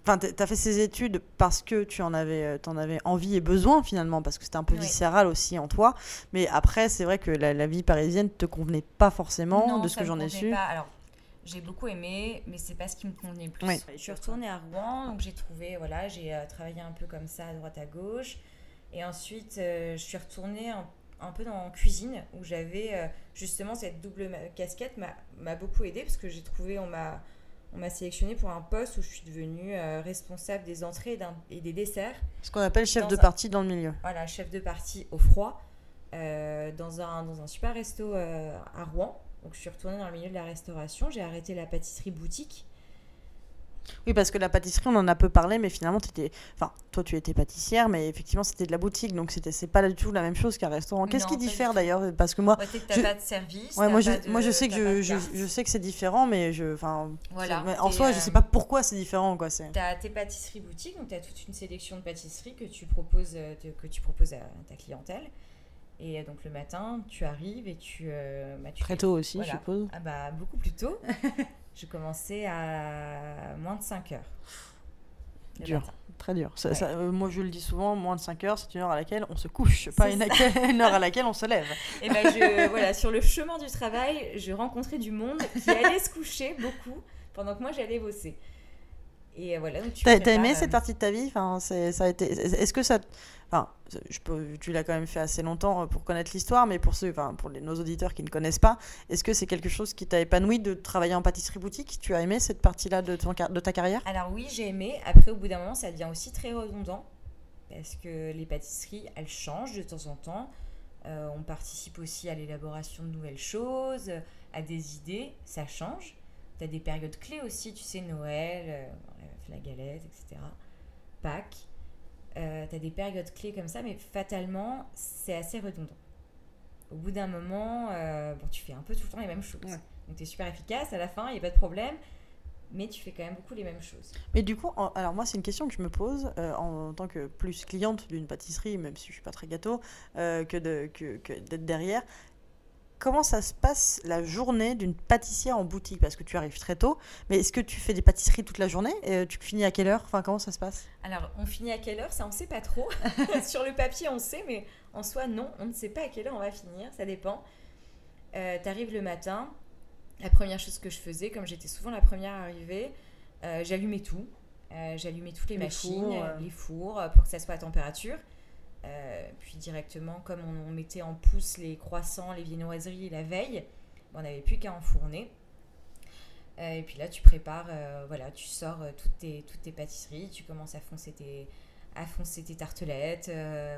Speaker 3: Enfin, tu as fait ces études parce que tu en avais, euh, avais envie et besoin finalement, parce que c'était un peu
Speaker 4: Oui.
Speaker 3: viscéral aussi en toi. Mais après, c'est vrai que la, la vie parisienne te convenait pas forcément,
Speaker 4: Non,
Speaker 3: de ce que j'en ai su.
Speaker 4: pas. Alors, j'ai beaucoup aimé, mais c'est pas ce qui me convenait le plus.
Speaker 3: Oui.
Speaker 4: Je suis retournée à Rouen, donc j'ai trouvé, voilà, j'ai euh, travaillé un peu comme ça à droite à gauche. Et ensuite, euh, je suis retournée un, un peu dans la cuisine, où j'avais euh, justement cette double casquette m'a beaucoup aidée, parce que j'ai trouvé, on m'a on m'a sélectionné pour un poste où je suis devenue euh, responsable des entrées et, des desserts.
Speaker 3: Ce qu'on appelle chef de
Speaker 4: un-
Speaker 3: partie dans le milieu.
Speaker 4: Voilà, chef de partie au froid, euh, dans, un, dans un super resto euh, à Rouen. Donc je suis retournée dans le milieu de la restauration. J'ai arrêté la pâtisserie boutique.
Speaker 3: Oui, parce que la pâtisserie, on en a peu parlé, mais finalement, t'étais... Enfin, toi, tu étais pâtissière, mais effectivement, c'était de la boutique, donc c'était, c'est pas du tout la même chose qu'un restaurant. Qu'est-ce qui diffère d'ailleurs Parce que moi,
Speaker 4: t'es- t'as
Speaker 3: je-
Speaker 4: pas de service.
Speaker 3: ouais,
Speaker 4: t'as
Speaker 3: moi, je,
Speaker 4: de-
Speaker 3: moi, je sais que
Speaker 4: t'as
Speaker 3: je, je, je sais que c'est différent, mais je, enfin,
Speaker 4: Voilà.
Speaker 3: en soi, je
Speaker 4: euh,
Speaker 3: sais pas pourquoi c'est différent, quoi. C'est.
Speaker 4: T'as tes pâtisseries boutiques, donc tu as toute une sélection de pâtisseries que tu proposes, euh, de- que tu proposes à ta clientèle. Et euh, donc le matin, tu arrives et tu. euh, bah, tu
Speaker 3: Très
Speaker 4: fais-
Speaker 3: tôt aussi,
Speaker 4: Voilà.
Speaker 3: je suppose.
Speaker 4: Ah bah beaucoup plus tôt. je commençais à moins de 5 heures.
Speaker 3: Dur.
Speaker 4: matin.
Speaker 3: Très dur. Ça-
Speaker 4: Ouais.
Speaker 3: ça, euh, moi, je le dis souvent, moins de 5 heures, c'est une heure à laquelle on se couche, pas une, heure à laquelle on se lève.
Speaker 4: Et ben je, voilà, sur le chemin du travail, je rencontrais du monde qui allait se coucher beaucoup pendant que moi j'allais bosser. Et euh, voilà, donc tu
Speaker 3: T'as, t'as aimé cette
Speaker 4: euh,
Speaker 3: partie de ta vie? Enfin, c'est, ça a été... Est-ce que ça... Enfin, je peux, tu l'as quand même fait assez longtemps euh, pour connaître l'histoire, mais pour, ceux, enfin, pour les, nos auditeurs qui ne connaissent pas, est-ce que c'est quelque chose qui t'a épanoui de travailler en pâtisserie boutique? Tu as aimé cette partie-là de, ton car- de ta carrière?
Speaker 4: Alors oui, j'ai aimé. Après, au bout d'un moment, ça devient aussi très redondant. Parce que les pâtisseries, elles changent de temps en temps. Euh, on participe aussi à l'élaboration de nouvelles choses, à des idées, ça change. Tu as des périodes clés aussi, tu sais, Noël, euh, la galette, etc. Pâques. Euh, tu as des périodes clés comme ça, mais fatalement, c'est assez redondant. Au bout d'un moment, euh, bon, tu fais un peu tout le temps les mêmes choses.
Speaker 3: Ouais.
Speaker 4: Donc tu es super efficace, à la fin, il n'y a pas de problème, mais tu fais quand même beaucoup les mêmes choses.
Speaker 3: Mais du coup, en- alors moi, c'est une question que je me pose euh, en, tant que plus cliente d'une pâtisserie, même si je suis pas très gâteau, euh, que, de, que, que d'être derrière. Comment ça se passe la journée d'une pâtissière en boutique? Parce que tu arrives très tôt, mais est-ce que tu fais des pâtisseries toute la journée? Et euh, tu finis à quelle heure? Enfin, comment ça se passe?
Speaker 4: Alors, on finit à quelle heure? Ça, on sait pas trop. Sur le papier, on sait, mais en soi, non, on ne sait pas à quelle heure on va finir. Ça dépend. Euh, T'arrives le matin. La première chose que je faisais, comme j'étais souvent la première arrivée, euh, j'allumais tout. Euh, j'allumais toutes les,
Speaker 3: Les
Speaker 4: machines,
Speaker 3: fours,
Speaker 4: les fours, pour que ça soit à température. Euh, puis directement, comme on, on mettait en pouce les croissants, les viennoiseries la veille, on n'avait plus qu'à enfourner. Euh, et puis là, tu prépares, euh, voilà, tu sors euh, toutes, tes, toutes tes pâtisseries, tu commences à foncer tes, à foncer tes tartelettes,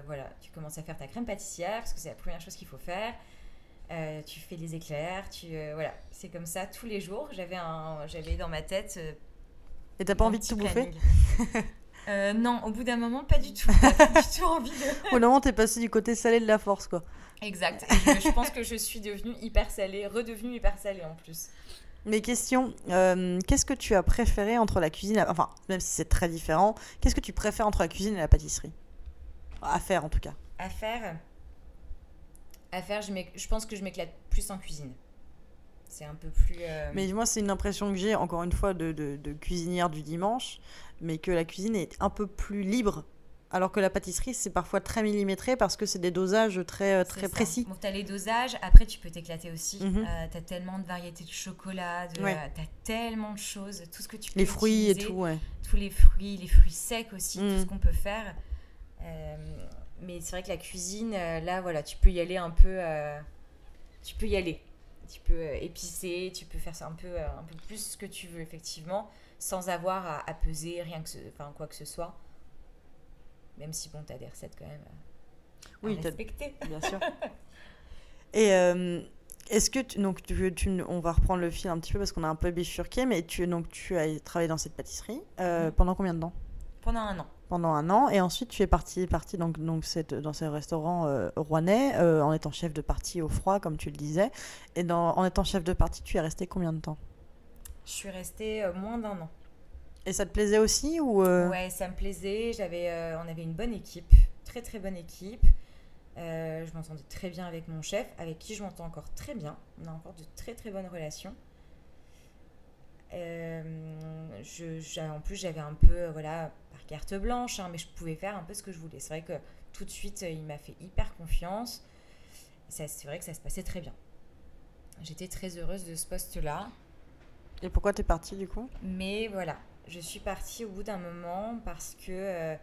Speaker 4: voilà, tu commences à faire ta crème pâtissière parce que c'est la première chose qu'il faut faire. Tu fais les éclairs, tu voilà, c'est comme ça tous les jours. J'avais un, j'avais dans ma tête.
Speaker 3: Et t'as pas envie de tout bouffer?
Speaker 4: Euh, non, au bout d'un moment, pas du tout. Pas du tout envie de.
Speaker 3: Au moment, t'es passé du côté salé de la force, quoi.
Speaker 4: Exact. Je, je pense que je suis devenue hyper salée, redevenue hyper salée en plus.
Speaker 3: Mes questions, euh, qu'est-ce que tu as préféré entre la cuisine, enfin, même si c'est très différent, qu'est-ce que tu préfères entre la cuisine et la pâtisserie? À faire, en tout cas.
Speaker 4: À faire, à faire, je, je pense que je m'éclate plus en cuisine. C'est un peu plus. euh,
Speaker 3: Mais moi, c'est une impression que j'ai, encore une fois, de, de- de cuisinière du dimanche, mais que la cuisine est un peu plus libre, alors que la pâtisserie, c'est parfois très millimétré parce que c'est des dosages très, euh, très précis.
Speaker 4: Bon, t'as les dosages, après tu peux t'éclater aussi.
Speaker 3: Mhm.
Speaker 4: Euh, t'as tellement de variétés de chocolat, de,
Speaker 3: Ouais.
Speaker 4: euh, t'as tellement de choses, tout ce que tu peux
Speaker 3: Les fruits et tout, ouais.
Speaker 4: tous les fruits, les fruits secs aussi,
Speaker 3: Mm.
Speaker 4: tout ce qu'on peut faire. Mais c'est vrai que la cuisine, là, voilà, tu peux y aller un peu. tu peux y aller. Tu peux euh, épicer, tu peux faire ça un peu, euh, un peu plus ce que tu veux, effectivement, sans avoir à, à peser rien que ce, enfin, quoi que ce soit. Même si, bon, t'as des recettes quand même à
Speaker 3: Oui,
Speaker 4: respecter.
Speaker 3: bien sûr. Et euh, est-ce que tu, donc tu, tu- on va reprendre le fil un petit peu parce qu'on a un peu bifurqué, mais tu donc tu as travaillé dans cette pâtisserie euh,
Speaker 4: Mhm.
Speaker 3: pendant combien de temps?
Speaker 4: Pendant un an.
Speaker 3: Pendant un an, et ensuite tu es parti, parti donc, donc cette, dans ce restaurant euh, rouennais euh, en étant chef de partie au froid, comme tu le disais. Et dans, en étant chef de partie, tu es resté combien de temps?
Speaker 4: Je suis restée euh, moins d'un an.
Speaker 3: Et ça te plaisait aussi ou euh,
Speaker 4: Ouais, ça me plaisait. J'avais, on avait une bonne équipe, très très bonne équipe. Je m'entendais très bien avec mon chef, avec qui je m'entends encore très bien. On a encore de très très bonnes relations. Euh, je, en plus, j'avais un peu, euh, voilà, par carte blanche, hein, mais je pouvais faire un peu ce que je voulais. C'est vrai que tout de suite, euh, il m'a fait hyper confiance. C'est vrai que ça se passait très bien. J'étais très heureuse de ce poste-là.
Speaker 3: Et pourquoi tu es parti du coup?
Speaker 4: Mais voilà, je suis partie au bout d'un moment parce que euh,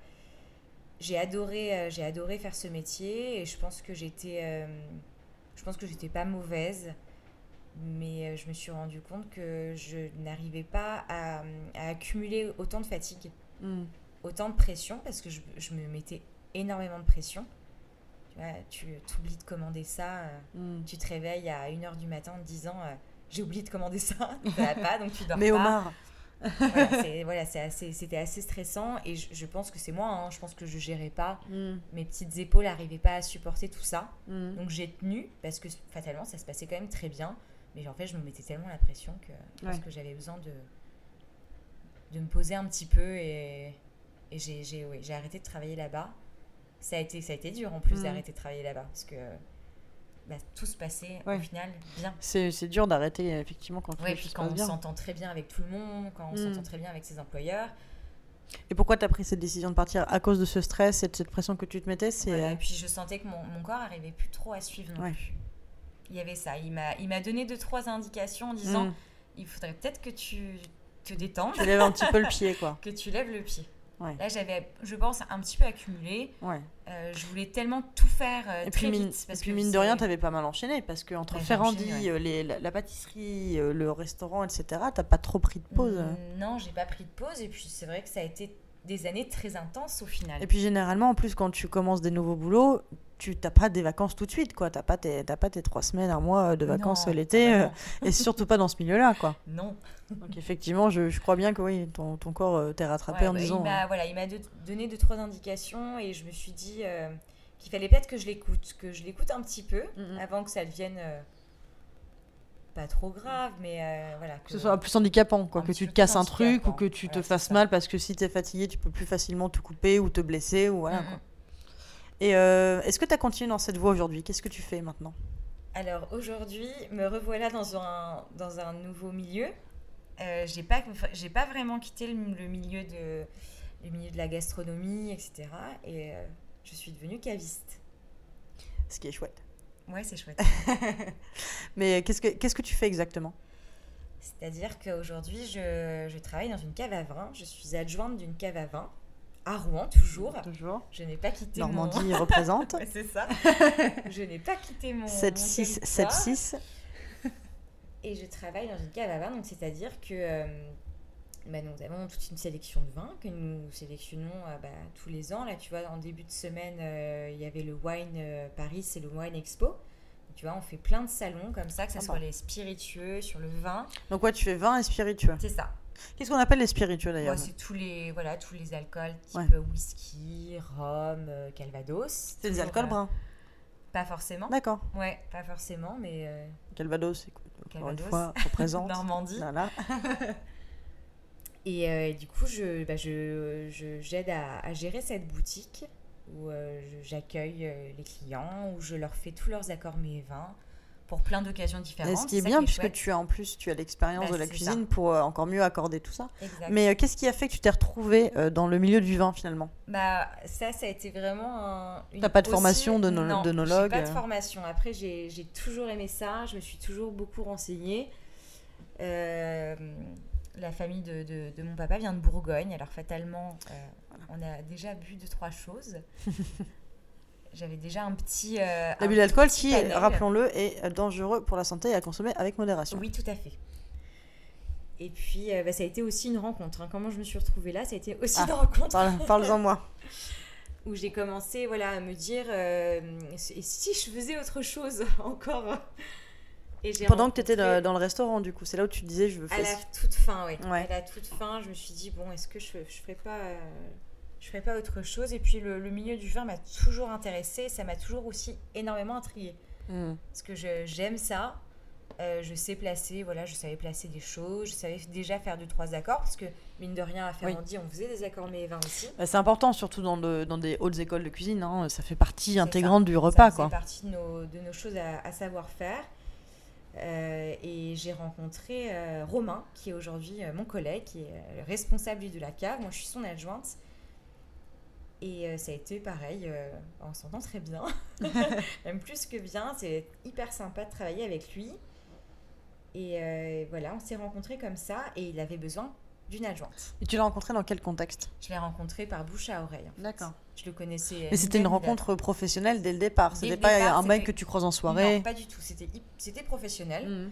Speaker 4: j'ai adoré, euh, j'ai adoré faire ce métier et je pense que j'étais, euh, je pense que j'étais pas mauvaise, mais euh, je me suis rendu compte que je n'arrivais pas à, à accumuler autant de fatigue,
Speaker 3: Hmm.
Speaker 4: autant de pression parce que je, je me mettais énormément de pression. Tu vois, tu oublies de commander ça. euh,
Speaker 3: Hmm.
Speaker 4: tu te réveilles à 1h du matin en te disant euh, j'ai oublié de commander ça, ça va pas, donc tu dors
Speaker 3: Mais
Speaker 4: pas.
Speaker 3: Omar,
Speaker 4: Voilà, voilà, assez, c'était assez stressant et je, je pense que c'est moi, hein, je pense que je gérais pas,
Speaker 3: Hmm.
Speaker 4: mes petites épaules n'arrivaient pas à supporter tout ça. Donc j'ai tenu parce que fatalement ça se passait quand même très bien, mais en fait je me mettais tellement la pression que
Speaker 3: Ouais.
Speaker 4: que j'avais besoin de, de me poser un petit peu et, et j'ai, j'ai arrêté de travailler là-bas. Ça a été, ça a été dur en plus
Speaker 3: Mm.
Speaker 4: d'arrêter de travailler là-bas parce que bah, tout se passait
Speaker 3: Ouais.
Speaker 4: au final bien.
Speaker 3: c'est c'est dur d'arrêter effectivement quand
Speaker 4: Ouais, puis quand on
Speaker 3: bien.
Speaker 4: s'entend très bien avec tout le monde, quand on
Speaker 3: Mm.
Speaker 4: s'entend très bien avec ses employeurs.
Speaker 3: Et pourquoi tu as pris cette décision de partir à cause de ce stress et de cette pression que tu te mettais? C'est
Speaker 4: Voilà,
Speaker 3: euh,
Speaker 4: et puis je sentais que mon, mon corps arrivait plus trop à suivre non
Speaker 3: Ouais.
Speaker 4: plus. Il y avait ça. Il m'a, il m'a donné deux, trois indications en disant
Speaker 3: hmm.
Speaker 4: il faudrait peut-être que tu te détendes,
Speaker 3: tu lèves un petit peu le pied quoi.
Speaker 4: que tu lèves le pied.
Speaker 3: Ouais.
Speaker 4: Là, j'avais, je pense, un petit peu accumulé.
Speaker 3: Ouais.
Speaker 4: Euh, je voulais tellement tout faire euh,
Speaker 3: Et
Speaker 4: très
Speaker 3: puis, mine,
Speaker 4: vite. Parce
Speaker 3: et puis
Speaker 4: que
Speaker 3: mine de rien, t'avais pas mal enchaîné parce que entre
Speaker 4: Ouais, j'ai
Speaker 3: Ferrandi,
Speaker 4: enchaîné,
Speaker 3: euh, les- la, la pâtisserie, le restaurant, etc., t'as pas trop pris de pause.
Speaker 4: Mm, Non, j'ai pas pris de pause. Et puis, c'est vrai que ça a été des années très intenses au final.
Speaker 3: Et puis généralement, en plus, quand tu commences des nouveaux boulots, tu t'as pas des vacances tout de suite, quoi. T'as pas tes, t'as pas tes trois semaines, un mois de vacances l'été, euh, et surtout pas dans ce milieu-là, quoi.
Speaker 4: non.
Speaker 3: Donc effectivement, je, je crois bien que oui, ton, ton corps euh, t'est rattrapé
Speaker 4: Ouais,
Speaker 3: en
Speaker 4: bah,
Speaker 3: disant.
Speaker 4: Il m'a, voilà, il m'a de- donné deux, trois indications et je me suis dit euh, qu'il fallait peut-être que je l'écoute, que je l'écoute un petit peu
Speaker 3: Mhm.
Speaker 4: avant que ça devienne euh, pas trop grave, mais euh, voilà.
Speaker 3: Que ce soit plus handicapant, quoi, que tu te casses un truc ou que tu te
Speaker 4: Voilà,
Speaker 3: fasses mal parce que si t'es fatigué, tu peux plus facilement te couper ou te blesser ou voilà.
Speaker 4: Mhm.
Speaker 3: quoi. Et euh, est-ce que tu as continué dans cette voie aujourd'hui? Qu'est-ce que tu fais maintenant?
Speaker 4: Alors aujourd'hui, me revoilà dans un, dans un nouveau milieu. Euh, j'ai pas, j'ai pas vraiment quitté le, le milieu de, le milieu de la gastronomie, etc. Et euh, je suis devenue caviste.
Speaker 3: Ce qui est chouette.
Speaker 4: Ouais, c'est chouette.
Speaker 3: Mais qu'est-ce que qu'est-ce que tu fais exactement?
Speaker 4: C'est-à-dire qu'aujourd'hui, je, je travaille dans une cave à vin. Je suis adjointe d'une cave à vin, à Rouen toujours.
Speaker 3: Toujours.
Speaker 4: Je n'ai pas quitté
Speaker 3: Normandie représente.
Speaker 4: mon... Ouais, c'est ça. je n'ai pas quitté mon...
Speaker 3: 7-6,
Speaker 4: mon territoire.
Speaker 3: 7-6.
Speaker 4: Et je travaille dans une cave à vin, donc c'est-à-dire que euh, bah, nous avons toute une sélection de vins que nous sélectionnons euh, bah, tous les ans. Là, tu vois, en début de semaine, euh, il y avait le Wine euh, Paris, c'est le Wine Expo. Tu vois, on fait plein de salons comme ça, que ce soit les spiritueux, sur le vin.
Speaker 3: Donc ouais, tu fais vin et spiritueux.
Speaker 4: C'est ça.
Speaker 3: Qu'est-ce qu'on appelle les spiritueux d'ailleurs
Speaker 4: c'est tous les, voilà, tous les alcools, type
Speaker 3: Ouais.
Speaker 4: whisky, rhum, calvados.
Speaker 3: C'est des alcools
Speaker 4: euh,
Speaker 3: bruns.
Speaker 4: Pas forcément.
Speaker 3: D'accord.
Speaker 4: Ouais, pas forcément, mais euh,
Speaker 3: Calvados, écoute, encore une
Speaker 4: Calvados.
Speaker 3: fois, représente.
Speaker 4: Normandie.
Speaker 3: Voilà.
Speaker 4: Et euh, du coup, je, bah, je, j'aide à, à gérer cette boutique où euh, j'accueille euh, les clients, où je leur fais tous leurs accords mes vins pour plein d'occasions différentes.
Speaker 3: Et ce qui est bien, puisque
Speaker 4: chouette.
Speaker 3: tu as en plus, tu as l'expérience
Speaker 4: Bah,
Speaker 3: de la cuisine pour euh, encore mieux accorder tout ça.
Speaker 4: Exact.
Speaker 3: Mais euh, qu'est-ce qui a fait que tu t'es retrouvée euh, dans le milieu du vin finalement?
Speaker 4: Bah, ça, ça a été vraiment un. une-
Speaker 3: T'as pas de
Speaker 4: aussi-
Speaker 3: formation de no-
Speaker 4: non,
Speaker 3: d'œnologue,
Speaker 4: J'ai pas de formation. Après, j'ai j'ai toujours aimé ça. Je me suis toujours beaucoup renseignée. La famille de, de- de mon papa vient de Bourgogne. Alors, fatalement, euh, on a déjà bu deux, trois choses. J'avais déjà un petit. euh,
Speaker 3: L'abus d'alcool qui, rappelons-le, est dangereux pour la santé et à consommer avec modération.
Speaker 4: Oui, tout à fait. Et puis, euh, bah, ça a été aussi une rencontre. hein. Comment je me suis retrouvée là, ça a été aussi
Speaker 3: Ah.
Speaker 4: une rencontre.
Speaker 3: Parle- Parle-en moi.
Speaker 4: où j'ai commencé voilà, à me dire euh, et si je faisais autre chose encore? Et
Speaker 3: Pendant que tu étais dans le restaurant, du coup, c'est là où tu te disais je veux
Speaker 4: à
Speaker 3: faire
Speaker 4: la
Speaker 3: ça.
Speaker 4: toute fin. Ouais. à la toute fin je me suis dit bon est-ce que je je ferais pas euh, je ferais pas autre chose? Et puis le, le milieu du vin m'a toujours intéressée ça m'a toujours aussi énormément intriguée
Speaker 3: Hmm.
Speaker 4: parce que j'aime ça Euh, je sais placer voilà je savais placer des choses je savais déjà faire deux trois accords parce que mine de rien à Ferrandi on faisait des accords mais vins aussi
Speaker 3: Bah, c'est important, surtout dans, le- dans des hautes écoles de cuisine. hein, Ça fait partie
Speaker 4: C'est
Speaker 3: intégrante du
Speaker 4: Ça
Speaker 3: repas.
Speaker 4: faisait
Speaker 3: quoi.
Speaker 4: partie de nos, de nos choses à, à savoir faire. Euh, et j'ai rencontré euh, Romain, qui est aujourd'hui euh, mon collègue, qui est le responsable de la cave. Moi, je suis son adjointe. Et ça a été pareil, on s'entend très bien, même plus que bien. C'est hyper sympa de travailler avec lui. Et voilà, on s'est rencontrés comme ça, et il avait besoin d'une adjointe.
Speaker 3: Et tu l'as rencontré dans quel contexte?
Speaker 4: Je l'ai rencontré par bouche à oreille.
Speaker 3: D'accord.
Speaker 4: Je le connaissais.
Speaker 3: Mais c'était une
Speaker 4: ni
Speaker 3: rencontre professionnelle dès le départ.
Speaker 4: Dès
Speaker 3: C'était pas
Speaker 4: départ,
Speaker 3: un mec que tu croises en
Speaker 4: Non,
Speaker 3: soirée.
Speaker 4: pas du tout. C'était professionnel.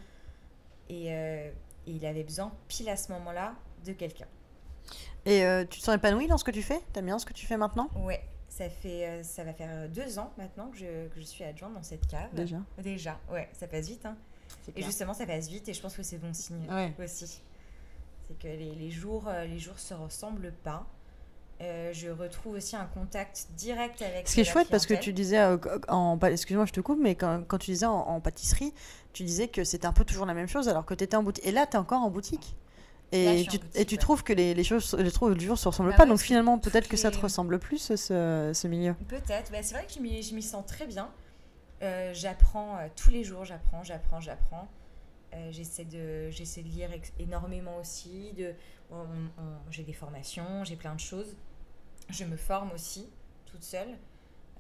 Speaker 4: Et, euh, et il avait besoin, pile à ce moment-là, de quelqu'un.
Speaker 3: Et euh, tu te sens épanoui dans ce que tu fais? T'aimes bien ce que tu fais maintenant?
Speaker 4: Ouais, ça, fait, euh, ça va faire euh, deux ans maintenant que je, que je suis adjointe dans cette cave.
Speaker 3: Déjà.
Speaker 4: Déjà, ouais, ça passe vite. hein. Et justement, ça passe vite et je pense que c'est bon signe
Speaker 3: Ouais.
Speaker 4: aussi. C'est que les, les jours euh, les jours se ressemblent pas. Euh, je retrouve aussi un contact direct avec
Speaker 3: Ce qui est chouette parce que tu disais, euh, en, excuse-moi je te coupe, mais quand, quand tu disais en, en pâtisserie, tu disais que c'était un peu toujours la même chose alors que tu étais en boutique. Et là, tu es encore en boutique. Et tu,
Speaker 4: boutique,
Speaker 3: et tu
Speaker 4: ouais.
Speaker 3: trouves que les, les choses, les choses du jour se ressemblent
Speaker 4: Bah
Speaker 3: pas,
Speaker 4: ouais,
Speaker 3: donc finalement peut-être que ça te ressemble plus ce, ce milieu.
Speaker 4: Peut-être. Bah, c'est vrai que je m'y, sens très bien. Euh, j'apprends tous les jours, j'apprends, j'apprends, j'apprends. Euh, j'essaie, de, j'essaie de lire énormément aussi. De, bon, j'ai des formations, j'ai plein de choses. Je me forme aussi, toute seule.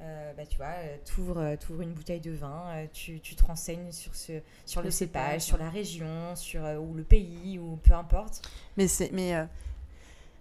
Speaker 4: Euh, bah, tu vois, tu ouvres une bouteille de vin, euh, tu, tu te renseignes sur, ce, sur le,
Speaker 3: Le
Speaker 4: cépage,
Speaker 3: cépage,
Speaker 4: sur la région, sur, euh, ou le pays, ou peu importe.
Speaker 3: Mais c'est, mais euh,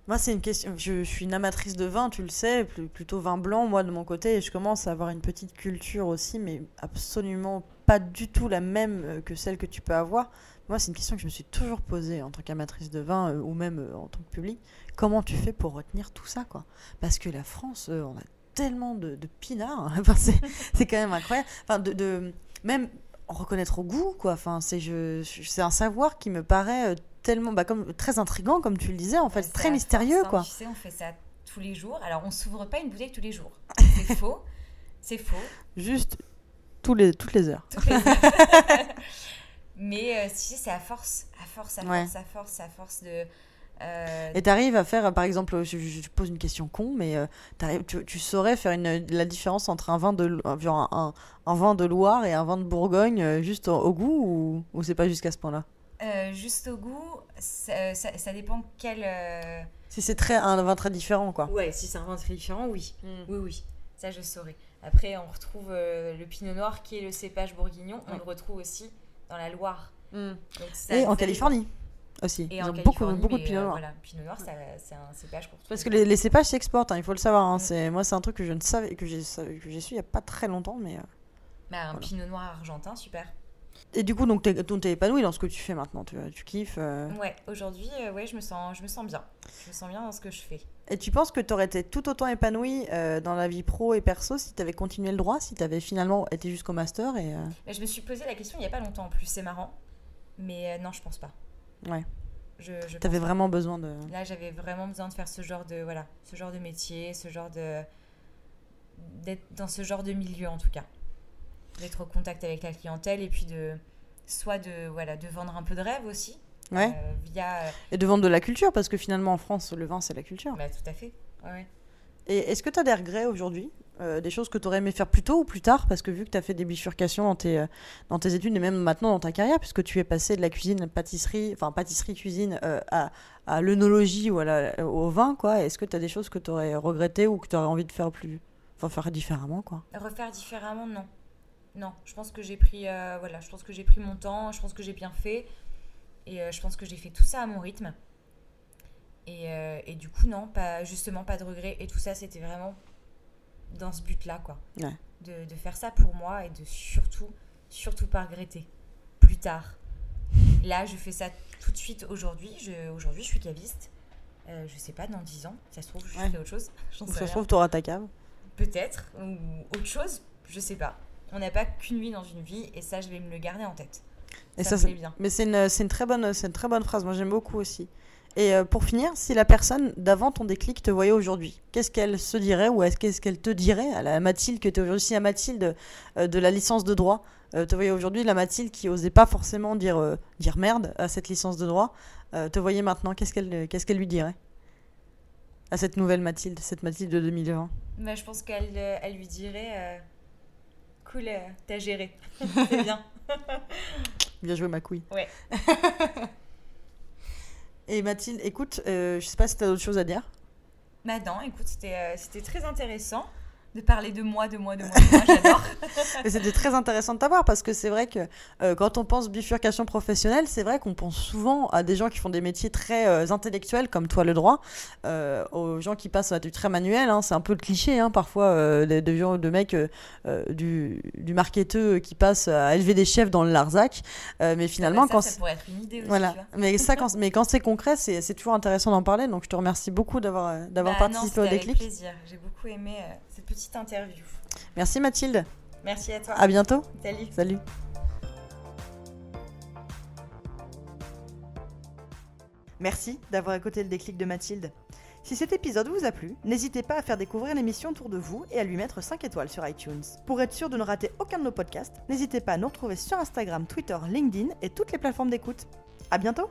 Speaker 3: moi c'est une question. Je, suis une amatrice de vin, tu le sais, plutôt vin blanc moi de mon côté, et je commence à avoir une petite culture aussi, mais absolument pas du tout la même euh, que celle que tu peux avoir. Moi c'est une question que je me suis toujours posée en tant qu'amatrice de vin euh, ou même euh, en tant que public. Comment tu fais pour retenir tout ça quoi? Parce que la France, euh, on a tellement de, de pinards. Enfin, c'est, c'est quand même incroyable. Enfin, de, de- même reconnaître au goût, quoi. Enfin, c'est, je, je- c'est un savoir qui me paraît tellement, bah, comme, très intrigant, comme tu le disais, en fait,
Speaker 4: C'est
Speaker 3: très mystérieux,
Speaker 4: hein,
Speaker 3: quoi.
Speaker 4: Tu sais, on fait ça tous les jours. Alors, on s'ouvre pas une bouteille tous les jours. C'est faux. C'est faux.
Speaker 3: Juste tous les, toutes les heures.
Speaker 4: Toutes les heures. Mais euh, si, c'est à force, à force, à
Speaker 3: Ouais.
Speaker 4: force, à force, à force de. euh,
Speaker 3: Et tu arrives à faire, euh, par exemple, je, je- je pose une question con, mais euh, t'arrives- tu, tu saurais faire une, la différence entre un vin de, un, genre un, un vin de Loire et un vin de Bourgogne, euh, juste au, au goût, ou, ou c'est pas jusqu'à ce point-là?
Speaker 4: Euh, juste au goût, ça, ça- ça dépend quel. euh,
Speaker 3: Si c'est très, un vin très différent, quoi.
Speaker 4: Ouais, si c'est un vin très différent, oui.
Speaker 3: Mm.
Speaker 4: Oui, oui. Ça, je saurais. Après, on retrouve euh, le pinot noir qui est le cépage bourguignon. On
Speaker 3: Ouais.
Speaker 4: le retrouve aussi dans la Loire.
Speaker 3: Mm.
Speaker 4: Donc, ça-
Speaker 3: Et en. Californie aussi.
Speaker 4: Et
Speaker 3: Ils
Speaker 4: en
Speaker 3: ont beaucoup, de
Speaker 4: mais,
Speaker 3: pinot
Speaker 4: euh,
Speaker 3: noir.
Speaker 4: voilà, pinot noir, ça- c'est un cépage pour
Speaker 3: Parce que les, les cépages s'exportent, hein, il faut le savoir. hein. C'est, moi, c'est un truc que je ne savais, que j'ai, que j'ai su il y a pas très longtemps. Mais, euh.
Speaker 4: Bah, un
Speaker 3: Voilà.
Speaker 4: pinot noir argentin, super.
Speaker 3: Et du coup, donc, t'es, donc, t'es épanoui dans ce que tu fais maintenant. Tu, tu kiffes. euh.
Speaker 4: Ouais, aujourd'hui, euh, ouais, je me sens, je me sens bien. Je me sens bien dans ce que je fais.
Speaker 3: Et tu penses que tu aurais été tout autant épanoui euh, dans la vie pro et perso si tu avais continué le droit, si tu avais finalement été jusqu'au master et, euh,
Speaker 4: Mais je me suis posé la question il y a pas longtemps en plus, c'est marrant. Mais non, je pense pas.
Speaker 3: Ouais.
Speaker 4: Je, je
Speaker 3: T'avais vraiment besoin de.
Speaker 4: Là, j'avais vraiment besoin de faire ce genre de voilà, ce genre de métier, ce genre de d'être dans ce genre de milieu en tout cas, d'être au contact avec la clientèle et puis de soit de voilà de vendre un peu de rêve aussi
Speaker 3: Ouais.
Speaker 4: euh, via euh,
Speaker 3: Et de vendre de la culture, parce que finalement en France, le vin c'est la culture.
Speaker 4: bah, tout à fait. Ouais.
Speaker 3: Et est-ce que tu as des regrets aujourd'hui Euh, Des choses que tu aurais aimé faire plus tôt ou plus tard? Parce que vu que tu as fait des bifurcations dans tes, dans tes études et même maintenant dans ta carrière, puisque tu es passé de la cuisine pâtisserie, enfin pâtisserie-cuisine euh, à, à l'œnologie ou à la- au vin, quoi. Est-ce que tu as des choses que tu aurais regrettées ou que tu aurais envie de faire plus. Enfin, faire différemment, quoi?
Speaker 4: Refaire différemment, non. Non, je pense que j'ai pris, euh, voilà, je pense que j'ai pris mon temps, je pense que j'ai bien fait, et euh, je pense que j'ai fait tout ça à mon rythme. Et, euh, et du coup, non, pas, justement, pas de regrets. Et tout ça, c'était vraiment dans ce but-là, quoi.
Speaker 3: Ouais.
Speaker 4: De, de faire ça pour moi et de surtout, surtout pas regretter. Plus tard. Là, je fais ça tout de suite aujourd'hui. Je, aujourd'hui, je suis caviste. Euh, je sais pas, dans 10 ans, ça se trouve, je
Speaker 3: Ouais.
Speaker 4: ferai autre chose.
Speaker 3: Ça se trouve, tu auras ta cave.
Speaker 4: peut-être, ou autre chose, je sais pas. On n'a pas qu'une vie dans une vie, et ça, je vais me le garder en tête.
Speaker 3: Et
Speaker 4: ça,
Speaker 3: ça,
Speaker 4: me bien.
Speaker 3: Mais c'est une, c'est une, très bonne- c'est une très bonne phrase. Moi, j'aime beaucoup aussi. Et euh, pour finir, si la personne d'avant ton déclic te voyait aujourd'hui, qu'est-ce qu'elle se dirait ou est-ce qu'est-ce qu'elle te dirait à la Mathilde que tu es aujourd'hui? Si la Mathilde euh, de la licence de droit euh, te voyait aujourd'hui, la Mathilde qui osait pas forcément dire, euh, dire merde à cette licence de droit, te voyait maintenant, qu'est-ce qu'elle qu'est-ce qu'elle lui dirait? À cette nouvelle Mathilde, cette Mathilde de 2020
Speaker 4: Mais je pense qu'elle elle lui dirait Cool, t'as géré. C'est bien.
Speaker 3: Bien joué, ma couille.
Speaker 4: Ouais.
Speaker 3: Et Mathilde, écoute, euh, je sais pas si tu as d'autres choses à dire.
Speaker 4: Bah non, écoute, c'était euh, c'était très intéressant de parler de moi, de moi, de moi, de moi. J'adore.
Speaker 3: C'était très intéressant de t'avoir parce que c'est vrai que euh, quand on pense bifurcation professionnelle, c'est vrai qu'on pense souvent à des gens qui font des métiers très euh, intellectuels comme toi le droit, euh, aux gens qui passent à du très manuel. hein. c'est un peu le cliché hein, parfois euh, de, de, gens- de mecs du, du marketeux qui passent à élever des chefs dans le Larzac. Mais finalement,
Speaker 4: ça,
Speaker 3: quand
Speaker 4: ça
Speaker 3: c'est-
Speaker 4: pourrait être une idée aussi.
Speaker 3: voilà. Mais ça, quand, mais quand c'est concret, c'est c'est toujours intéressant d'en parler. Donc je te remercie beaucoup d'avoir d'avoir
Speaker 4: Bah non,
Speaker 3: participé
Speaker 4: c'était
Speaker 3: au
Speaker 4: avec
Speaker 3: déclic.
Speaker 4: plaisir. J'ai beaucoup aimé cette petite interview.
Speaker 3: Merci Mathilde.
Speaker 4: Merci à toi.
Speaker 3: À bientôt.
Speaker 4: Salut.
Speaker 3: Salut.
Speaker 5: Merci d'avoir écouté le déclic de Mathilde. Si cet épisode vous a plu, n'hésitez pas à faire découvrir l'émission autour de vous et à lui mettre 5 étoiles sur iTunes. Pour être sûr de ne rater aucun de nos podcasts, n'hésitez pas à nous retrouver sur Instagram, Twitter, LinkedIn et toutes les plateformes d'écoute. À bientôt